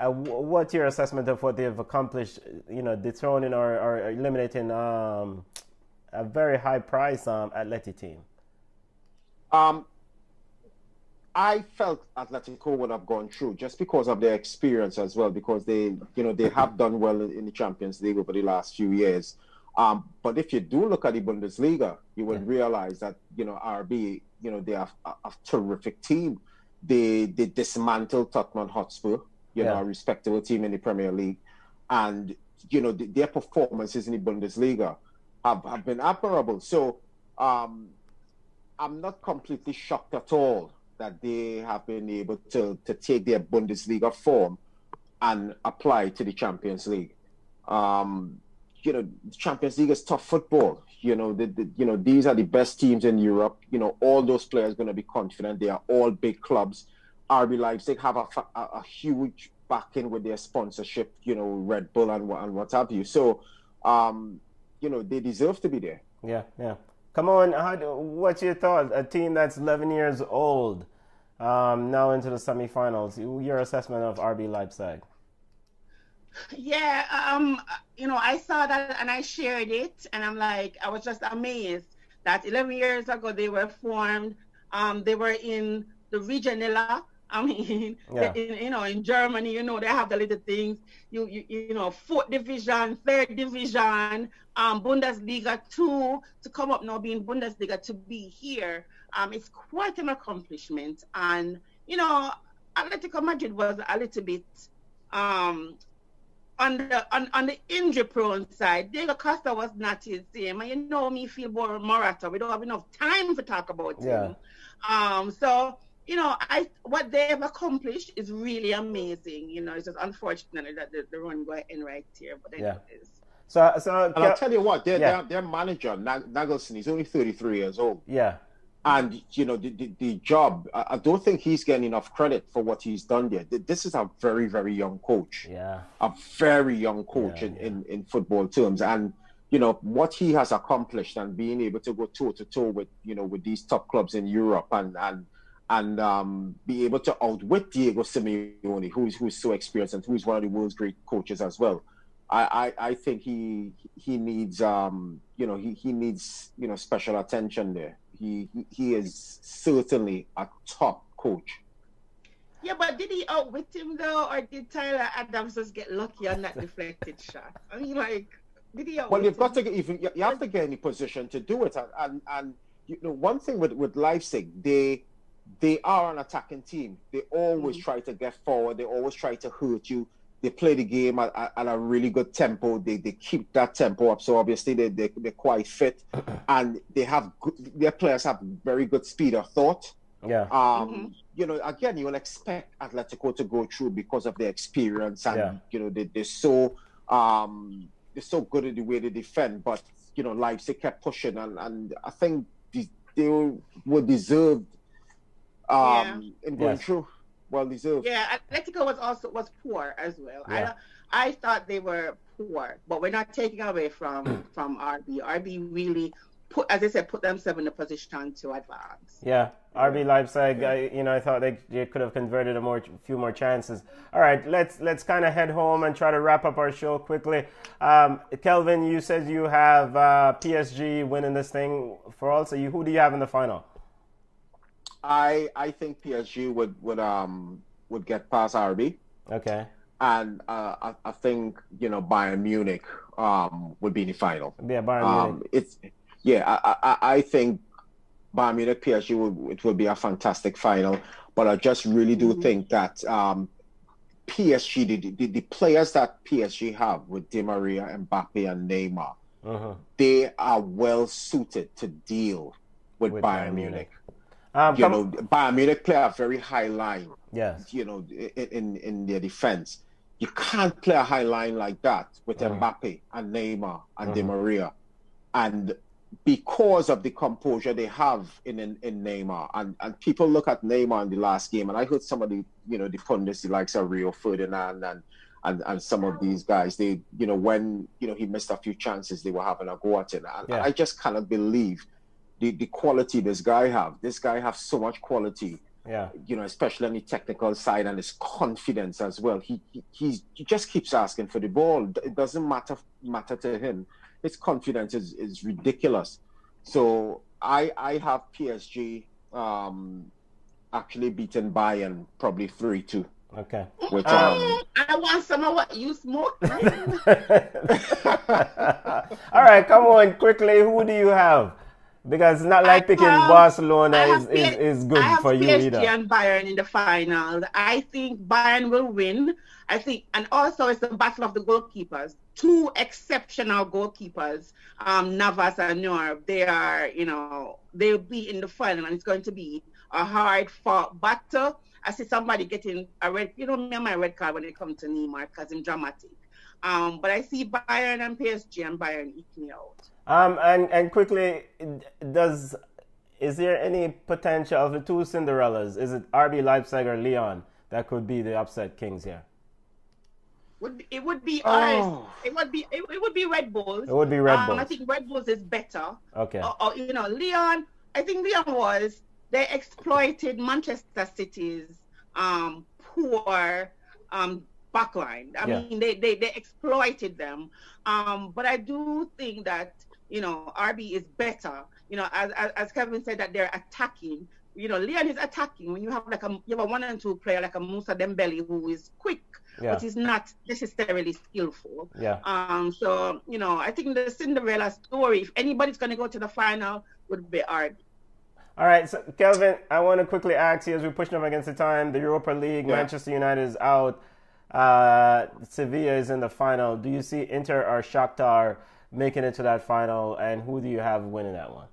Uh, what's your assessment of what they've accomplished? You know, dethroning or, or eliminating um, a very high price um, Atleti team. Um, I felt Atletico would have gone through just because of their experience as well, because they, you know, they have done well in, the Champions League over the last few years. Um, but if you do look at the Bundesliga, you would realize that you know RB, you know, they are a, a terrific team. They they dismantled Tottenham Hotspur, you Yeah. know, a respectable team in the Premier League, and you know th- their performances in the Bundesliga have, have been admirable. So um, I'm not completely shocked at all that they have been able to, to take their Bundesliga form and apply to the Champions League. Um, you know, the Champions League is tough football. You know, the, the, you know these are the best teams in Europe. You know, all those players going to be confident. They are all big clubs. RB Leipzig have a, a, a huge backing with their sponsorship. You know, Red Bull and what and what have you. So, um, you know, they deserve to be there. Yeah, yeah. Come on, what's your thought? A team that's 11 years old, um, now into the semifinals. Your assessment of RB Leipzig? Yeah, um, you know, I saw that and I shared it, and I'm like, I was just amazed that 11 years ago they were formed. Um, they were in the Regionalliga. I mean, Yeah. in, you know, in Germany, you know, they have the little things. You, you, you know, fourth division, third division, um, Bundesliga two to come up now being Bundesliga to be here. Um, it's quite an accomplishment, and you know, Atletico Madrid was a little bit um on the on, on the injury prone side, Diego Costa was not his same. And you know me feel more Morata. We don't have enough time to talk about Yeah. him. Um so you know, I what they've accomplished is really amazing. You know, it's just unfortunately that the, the run going in right here, but Yeah. anyways. So, so And I'll tell you what, their, Yeah. their, their manager, Nag- Nagelsmann, he's only 33 years old. yeah, And, you know, the, the, the job, I, I don't think he's getting enough credit for what he's done there. This is a very, very young coach, yeah, a very young coach Yeah, in, yeah. In, in football terms. And, you know, what he has accomplished and being able to go toe to toe with, you know, with these top clubs in Europe and, and, and um, be able to outwit Diego Simeone, who's, who's so experienced and who's one of the world's great coaches as well. I, I, I think he he needs um you know he, he needs you know special attention there. He he, is certainly a top coach. Yeah, but did he outwit him though, or did Tyler Adams just get lucky on that deflected shot? I mean, like, did he outwit Well, you've got him? to get even you you have to get in a position to do it, and and, and you know one thing with with Leipzig, they they are an attacking team. They always try to get forward. They always try to hurt you. They play the game at, at, at a really good tempo. They they keep that tempo up. So obviously they they they're quite fit, and they have good, their players have very good speed of thought. yeah, Um, You know, again, you will expect Atletico to go through because of their experience and Yeah. you know they, they're so um, they're so good at the way they defend. But you know, Leipzig kept pushing, and, and I think they, they were deserved um, in going Yes. through. Well deserved. Yeah, Atletico was also was poor as well. Yeah. I I thought they were poor, but we're not taking away from from RB. RB really put, as I said, put themselves in a position to advance. yeah. RB Leipzig, I, you know, I thought they, they could have converted a more few more chances. All right, let's let's kind of head home and try to wrap up our show quickly. Um, Kelvin, you said you have uh, PSG winning this thing for all. So you, who do you have in the final? I I think PSG would would um would get past RB. Okay, and uh, I, I think you know Bayern Munich um, would be in the final. yeah, Bayern Munich. Um, it's yeah, I, I, I think Bayern Munich PSG would it would be a fantastic final, but I just really do think that um, PSG the, the the players that PSG have with Di Maria, Mbappe, and Neymar, Mhm. they are well suited to deal with, With Bayern Bayern Munich. Um, you know, Bayern Munich play a very high line. Yes. You know, in in their defense, you can't play a high line like that with mm. Mbappe and Neymar and mm. Di Maria, and because of the composure they have in, in, in Neymar. And and people look at Neymar in the last game, and I heard some of the you know the pundits, the likes of Rio Ferdinand and and and some of these guys, they you know when you know he missed a few chances, they were having a go at it. And yeah. I just cannot believe the the quality this guy have. This guy have so much quality. Yeah. You know, especially on the technical side and his confidence as well. He he, he just keeps asking for the ball. It doesn't matter matter to him his confidence is, is ridiculous. So I I have PSG um, actually beaten Bayern probably three two. Okay. Which, um, um, I want some of what you smoke. All right, come on, quickly. Who do you have? Because it's not like I picking Barcelona is, is, is good for you PSG either. and Bayern in the final. I think Bayern will win. I think, and also it's the battle of the goalkeepers. Two exceptional goalkeepers, um, Navas and Neuer. They are, you know, they'll be in the final, and it's going to be a hard fought battle. I see somebody getting a red, you know, me and my red card when it comes to Neymar because I'm dramatic. Um, but I see Bayern and PSG and Bayern eking out. Um, and and quickly, does is there any potential of the two Cinderellas? Is it RB Leipzig or Lyon that could be the upset kings here? Would be, it would be oh. It would be it, it, would be Red Bulls. It would be Red um, Bulls. I think Red Bulls is better. Okay. Or, or, you know, Lyon. I think Lyon was they exploited Manchester City's um, poor um, backline. I yeah. mean, they, they they exploited them. Um, but I do think that you know RB is better. You know, as, as, as Kevin said that they're attacking you know, Lyon is attacking when you have like a you have a one and two player like a Moussa Dembele who is quick, yeah. but is not necessarily skillful. Yeah. Um. So you know, I think the Cinderella story, if anybody's going to go to the final, would be hard. All right, so Kelvin, I want to quickly ask you as we're pushing up against the time. The Europa League, yeah. Manchester United is out. Uh, Sevilla is in the final. Do you see Inter or Shakhtar making it to that final, and who do you have winning that one?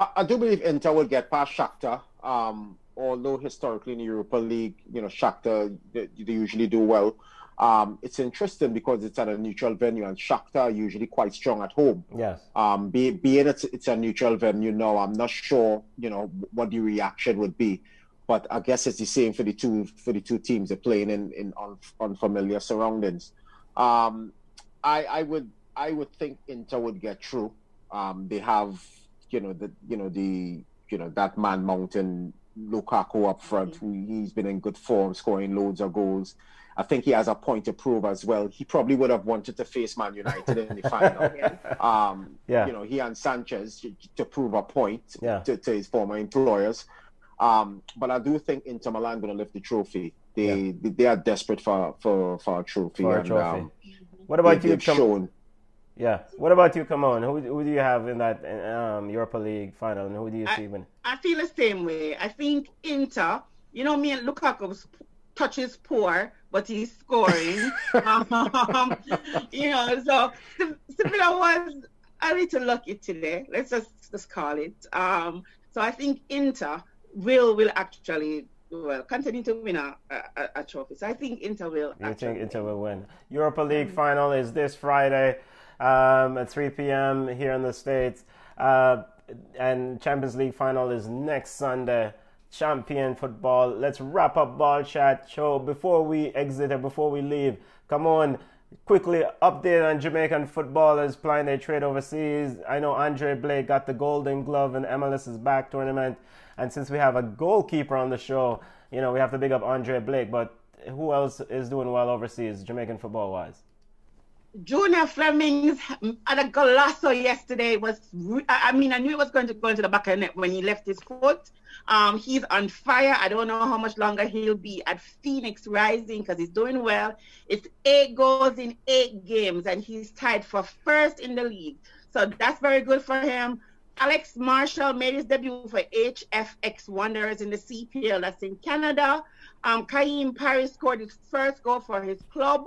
I, I do believe Inter will get past Shakhtar. Um, although historically in the Europa League, you know, Shakhtar they, they usually do well. Um, it's interesting because it's at a neutral venue, and Shakhtar are usually quite strong at home. Yes. Um, be, being it's, it's a neutral venue now, I'm not sure, you know, what the reaction would be, but I guess it's the same for the two for the two teams. They're playing in in unfamiliar surroundings. Um, I I would I would think Inter would get through. Um, they have you know the you know the you know that man mountain Lukaku up front, mm-hmm. who he's been in good form, scoring loads of goals. I think he has a point to prove as well. He probably would have wanted to face Man United in the final. Um, yeah. You know, he and Sanchez to prove a point yeah. to, to, his former employers. Um, but I do think Inter Milan going to lift the trophy. They, yeah. they, they are desperate for for, for a trophy. For a trophy. Um, what about you? Shown, yeah. What about you, Come Who, who do you have in that um, Europa League final, and who do you see win? I feel the same way. I think Inter. You know, me and Lukaku's touches poor, but he's scoring. um, you know, so Sevilla was a little lucky today. Let's just just call it. Um, so I think Inter will will actually well continue to win a, a, a trophy. So I think Inter will. You think Inter will win? Europa League mm-hmm. final is this Friday um, at 3 p.m. here in the States. Uh, and Champions League final is next Sunday. Champion football. Let's wrap up Ball Chat show before we exit and before we leave. Come on, quickly update on Jamaican footballers playing their trade overseas. I know Andre Blake got the Golden Glove in MLS's back tournament, and since we have a goalkeeper on the show, you know we have to big up Andre Blake. But who else is doing well overseas, Jamaican football wise? Junior Flemmings had a golazo yesterday. Was I mean I knew it was going to go into the back of the net when he left his foot. Um, he's on fire. I don't know how much longer he'll be at Phoenix Rising because he's doing well. It's eight goals in eight games, and he's tied for first in the league. So that's very good for him. Alex Marshall made his debut for HFX Wanderers in the CPL. That's in Canada. Um, Kaim Paris scored his first goal for his club.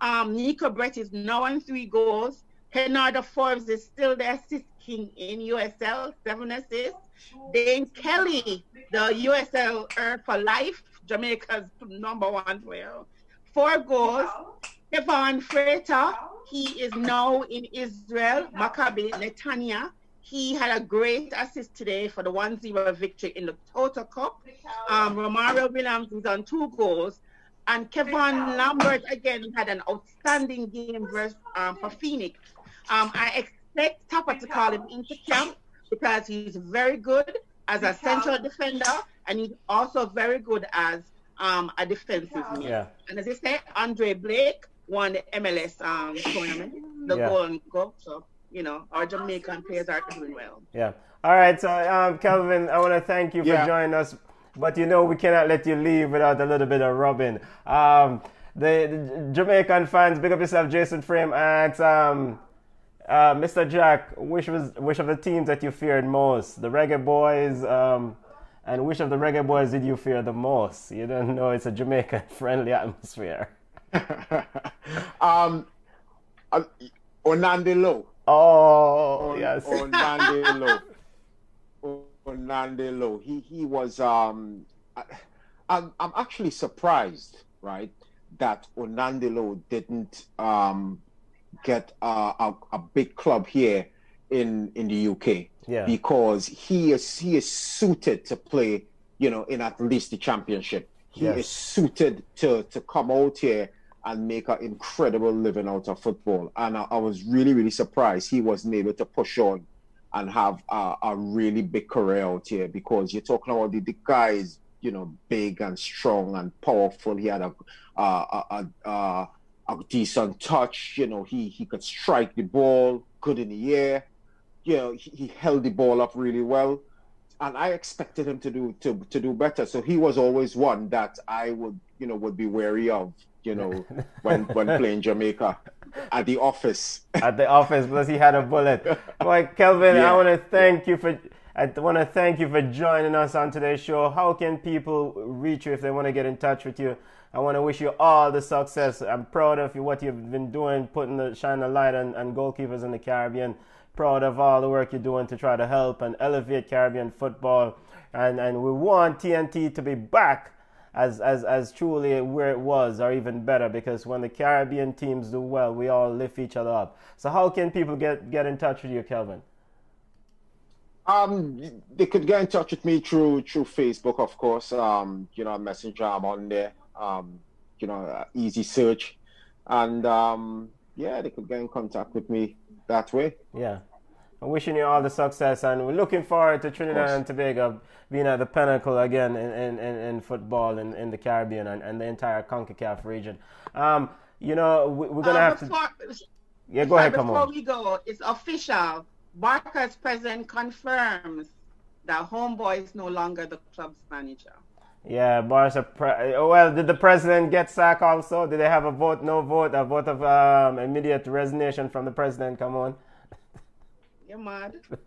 Um, Neco Brett is now on three goals. Kenardo Forbes is still the assist king in USL, seven assists. Dane Kelly, the USL Earth for Life, Jamaica's number one player, four goals. Kevon Frater, he is now in Israel, Maccabi Netanya. He had a great assist today for the 1-0 victory in the Toto Cup. Um, Romario Williams is on two goals. And Kevon Lambert, again, had an outstanding game versus, um, for Phoenix. Um, I expect Tappa to call him into camp because he's very good as a central defender and he's also very good as um, a defensive mid. Yeah. And as I say, Andre Blake won the MLS um, tournament, the yeah. Golden Cup. So, you know, our Jamaican players are doing well. Yeah. All right. So, um, Kelvin, I want to thank you for yeah. joining us. But you know, we cannot let you leave without a little bit of rubbing. Um, the, the, Jamaican fans, big up yourself, Jason Frame, and um, uh, Mr. Jack, which was which of the teams that you feared most? The Reggae Boys, um, and which of the Reggae Boys did you fear the most? You don't know it's a Jamaican friendly atmosphere. um, uh, Onandi Lowe. Oh, On, yes. Onandi Lowe. Onandi Lowe. He he was. Um, I, I'm I'm actually surprised, right, that Onandi Lowe didn't um get a, a, a big club here in in the UK. Yeah. Because he is he is suited to play, you know, in at least the championship. He yes. is suited to to come out here and make an incredible living out of football. And I, I was really, really surprised he wasn't able to push on and have a, a really big career out here because you're talking about the, the guy is, you know, big and strong and powerful. He had a, a, a, a a decent touch. You know, he he could strike the ball good in the air. You know, he, he held the ball up really well, and I expected him to do to to do better. So he was always one that I would you know would be wary of. You know, when when playing Jamaica at the office. at the office, because he had a bullet. Well, Kelvin, yeah. I want to thank you for. I want to thank you for joining us on today's show. How can people reach you if they want to get in touch with you? I want to wish you all the success. I'm proud of you, what you've been doing, putting the shine a light on, on goalkeepers in the Caribbean. Proud of all the work you're doing to try to help and elevate Caribbean football. And, and we want TNT to be back as, as, as truly where it was or even better because when the Caribbean teams do well, we all lift each other up. So how can people get, get in touch with you, Kelvin? Um, they could get in touch with me through through Facebook, of course. Um, you know, Messenger, I'm on there um, you know, easy search, and um, yeah, they could get in contact with me that way. Yeah. Wishing you all the success, and we're looking forward to Trinidad and Tobago being at the pinnacle again in, in, in, in football in, in the Caribbean and, and the entire CONCACAF region. Um, you know, we, are going to uh, have to. Yeah, go ahead, come on. Before we go, it's official. Barca's president confirms that Homeboy is no longer the club's manager. Yeah, Barca. Pre- well, did the president get sacked also? Did they have a vote, no vote, a vote of um, immediate resignation from the president? Come on. You're mad.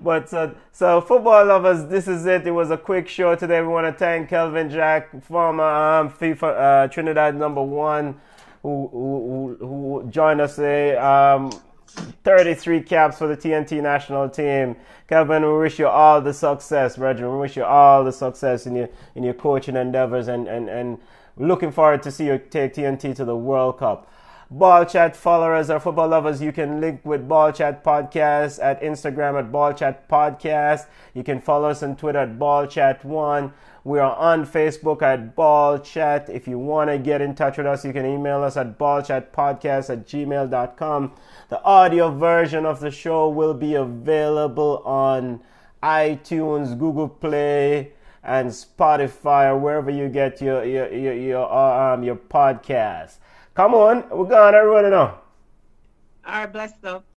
but uh, so, football lovers, this is it. It was a quick show today. We want to thank Kelvin Jack, former um, FIFA uh, Trinidad number one, who, who, who joined us today. Um, 33 caps for the TNT national team. Kevin, we wish you all the success, Roger. We wish you all the success in your in your coaching endeavors and, and, and looking forward to see you take TNT to the World Cup. Ball Chat followers or football lovers, you can link with Ball Chat Podcast at Instagram at Ball Chat Podcast. You can follow us on Twitter at Ball Chat One. We are on Facebook at Ball Chat. If you want to get in touch with us, you can email us at ballchatpodcast at gmail.com. The audio version of the show will be available on iTunes, Google Play, and Spotify, or wherever you get your your your your, um, your podcast. Come on, we're run it on. All right, bless up.